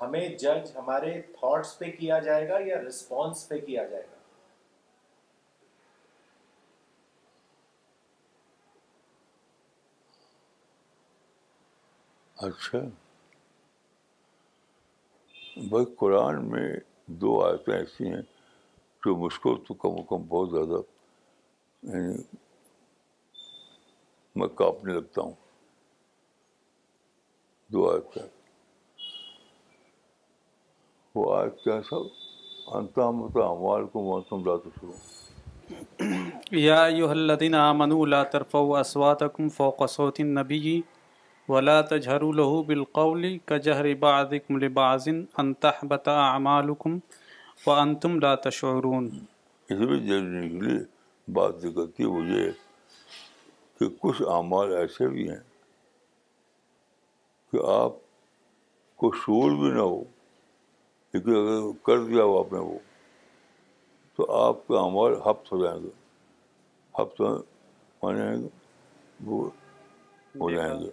ہمیں جج ہمارے تھاٹس پہ کیا جائے گا یا رسپونس پہ کیا جائے گا اچھا بھائی قرآن میں دو آیتیں ایسی ہیں جو مجھ کو تو کم و کم بہت زیادہ یعنی میں کانپنے لگتا ہوں دو آیتیں وہ آیت کیا سب انتہم اموال کو موسم ترفعوا اسواتکم فوق صوت النبی ولا تجہر جلہو بالقول کا جہر مل بازن انتہ بتا انتم لا تشعرون اس میں جلنے کے لیے بات ذکر کی وہ یہ کہ کچھ اعمال ایسے بھی ہیں کہ آپ کو شور بھی نہ ہو لیکن اگر کر دیا ہو آپ نے وہ تو آپ کا اعمال ہفت ہو جائیں گے ہفت ہو جائیں گے وہ ہو جائیں گے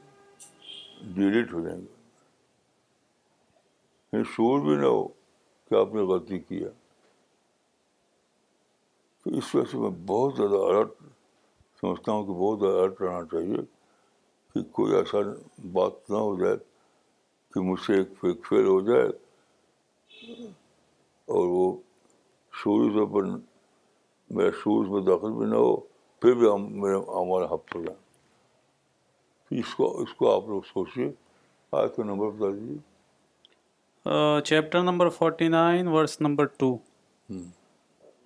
ڈیلیٹ ہو جائیں گے شور بھی نہ ہو کہ آپ نے غلطی کیا تو اس وجہ سے میں بہت زیادہ الرٹ سمجھتا ہوں کہ بہت زیادہ الرٹ رہنا چاہیے کہ کوئی ایسا بات نہ ہو جائے کہ مجھ سے ایک فیک فیل ہو جائے اور وہ طور پر میرا شورز میں داخل بھی نہ ہو پھر بھی میرا عام ہفت ہو جائیں اس کو اس کو آپ لوگ سوچیے آئے کا نمبر بتا دیجیے chapter number forty nine verse number two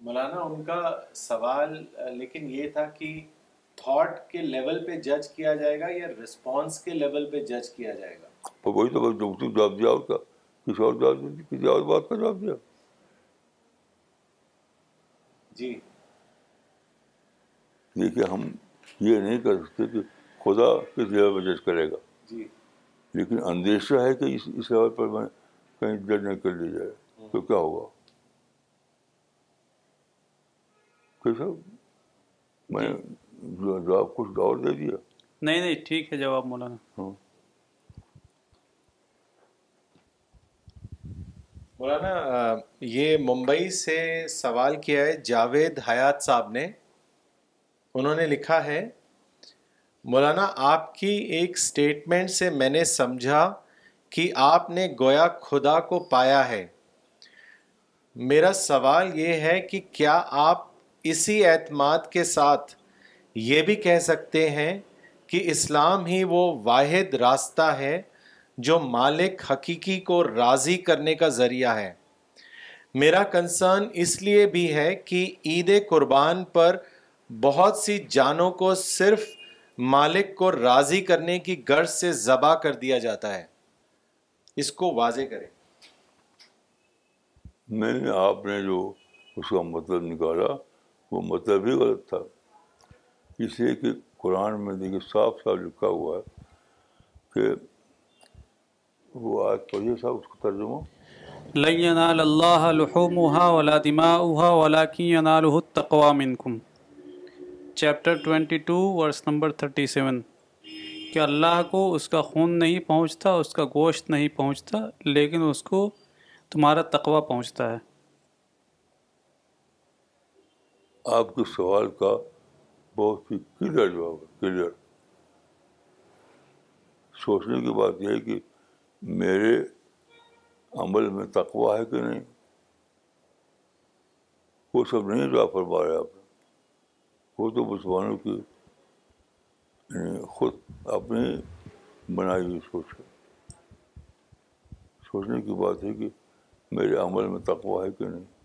Maulana ان کا سوال لیکن یہ تھا کہ تھاٹ کے لیول پہ جج کیا جائے گا یا رسپانس کے لیول پہ جج کیا جائے گا تو وہی تو بس جو تم جواب دیا ہوتا کسی اور جواب دیا کسی اور بات کا جواب دیا جی دیکھیے ہم یہ نہیں کر سکتے کہ خدا کس جگہ پر جج کرے گا جی لیکن اندیشہ ہے کہ اس اس لیول پر میں کہیں جج نہ کر لیا جائے ہاں۔ تو کیا ہوگا کیسا میں جی۔ جواب کچھ اور دے دیا نہیں نہیں ٹھیک ہے جواب مولانا ہاں مولانا یہ ممبئی سے سوال کیا ہے جاوید حیات صاحب نے انہوں نے لکھا ہے مولانا آپ کی ایک اسٹیٹمنٹ سے میں نے سمجھا کہ آپ نے گویا خدا کو پایا ہے میرا سوال یہ ہے کہ کیا آپ اسی اعتماد کے ساتھ یہ بھی کہہ سکتے ہیں کہ اسلام ہی وہ واحد راستہ ہے جو مالک حقیقی کو راضی کرنے کا ذریعہ ہے میرا کنسرن اس لیے بھی ہے کہ عید قربان پر بہت سی جانوں کو صرف مالک کو راضی کرنے کی غرض سے ذبح کر دیا جاتا ہے اس کو واضح کرے میں آپ نے جو اس کا مطلب نکالا وہ مطلب ہی غلط تھا اس لیے کہ قرآن میں دیکھیے صاف صاف لکھا ہوا ہے کہ وہ آج پڑھیے صاحب اس کو ترجمہ اللہ ولا chapter twenty two verse number thirty seven اللہ کو اس کا خون نہیں پہنچتا اس کا گوشت نہیں پہنچتا لیکن اس کو تمہارا تقوی پہنچتا ہے آپ کے سوال کا بہت ہی کلیئر جواب ہے کلیئر سوچنے کی بات یہ ہے کہ میرے عمل میں تقوی ہے کہ نہیں وہ سب نہیں جواب فرما رہے آپ نے وہ تو مسلمانوں کی یعنی خود اپنی بنائی ہوئی سوچ ہے سوچنے کی بات ہے کہ میرے عمل میں تقوی ہے کہ نہیں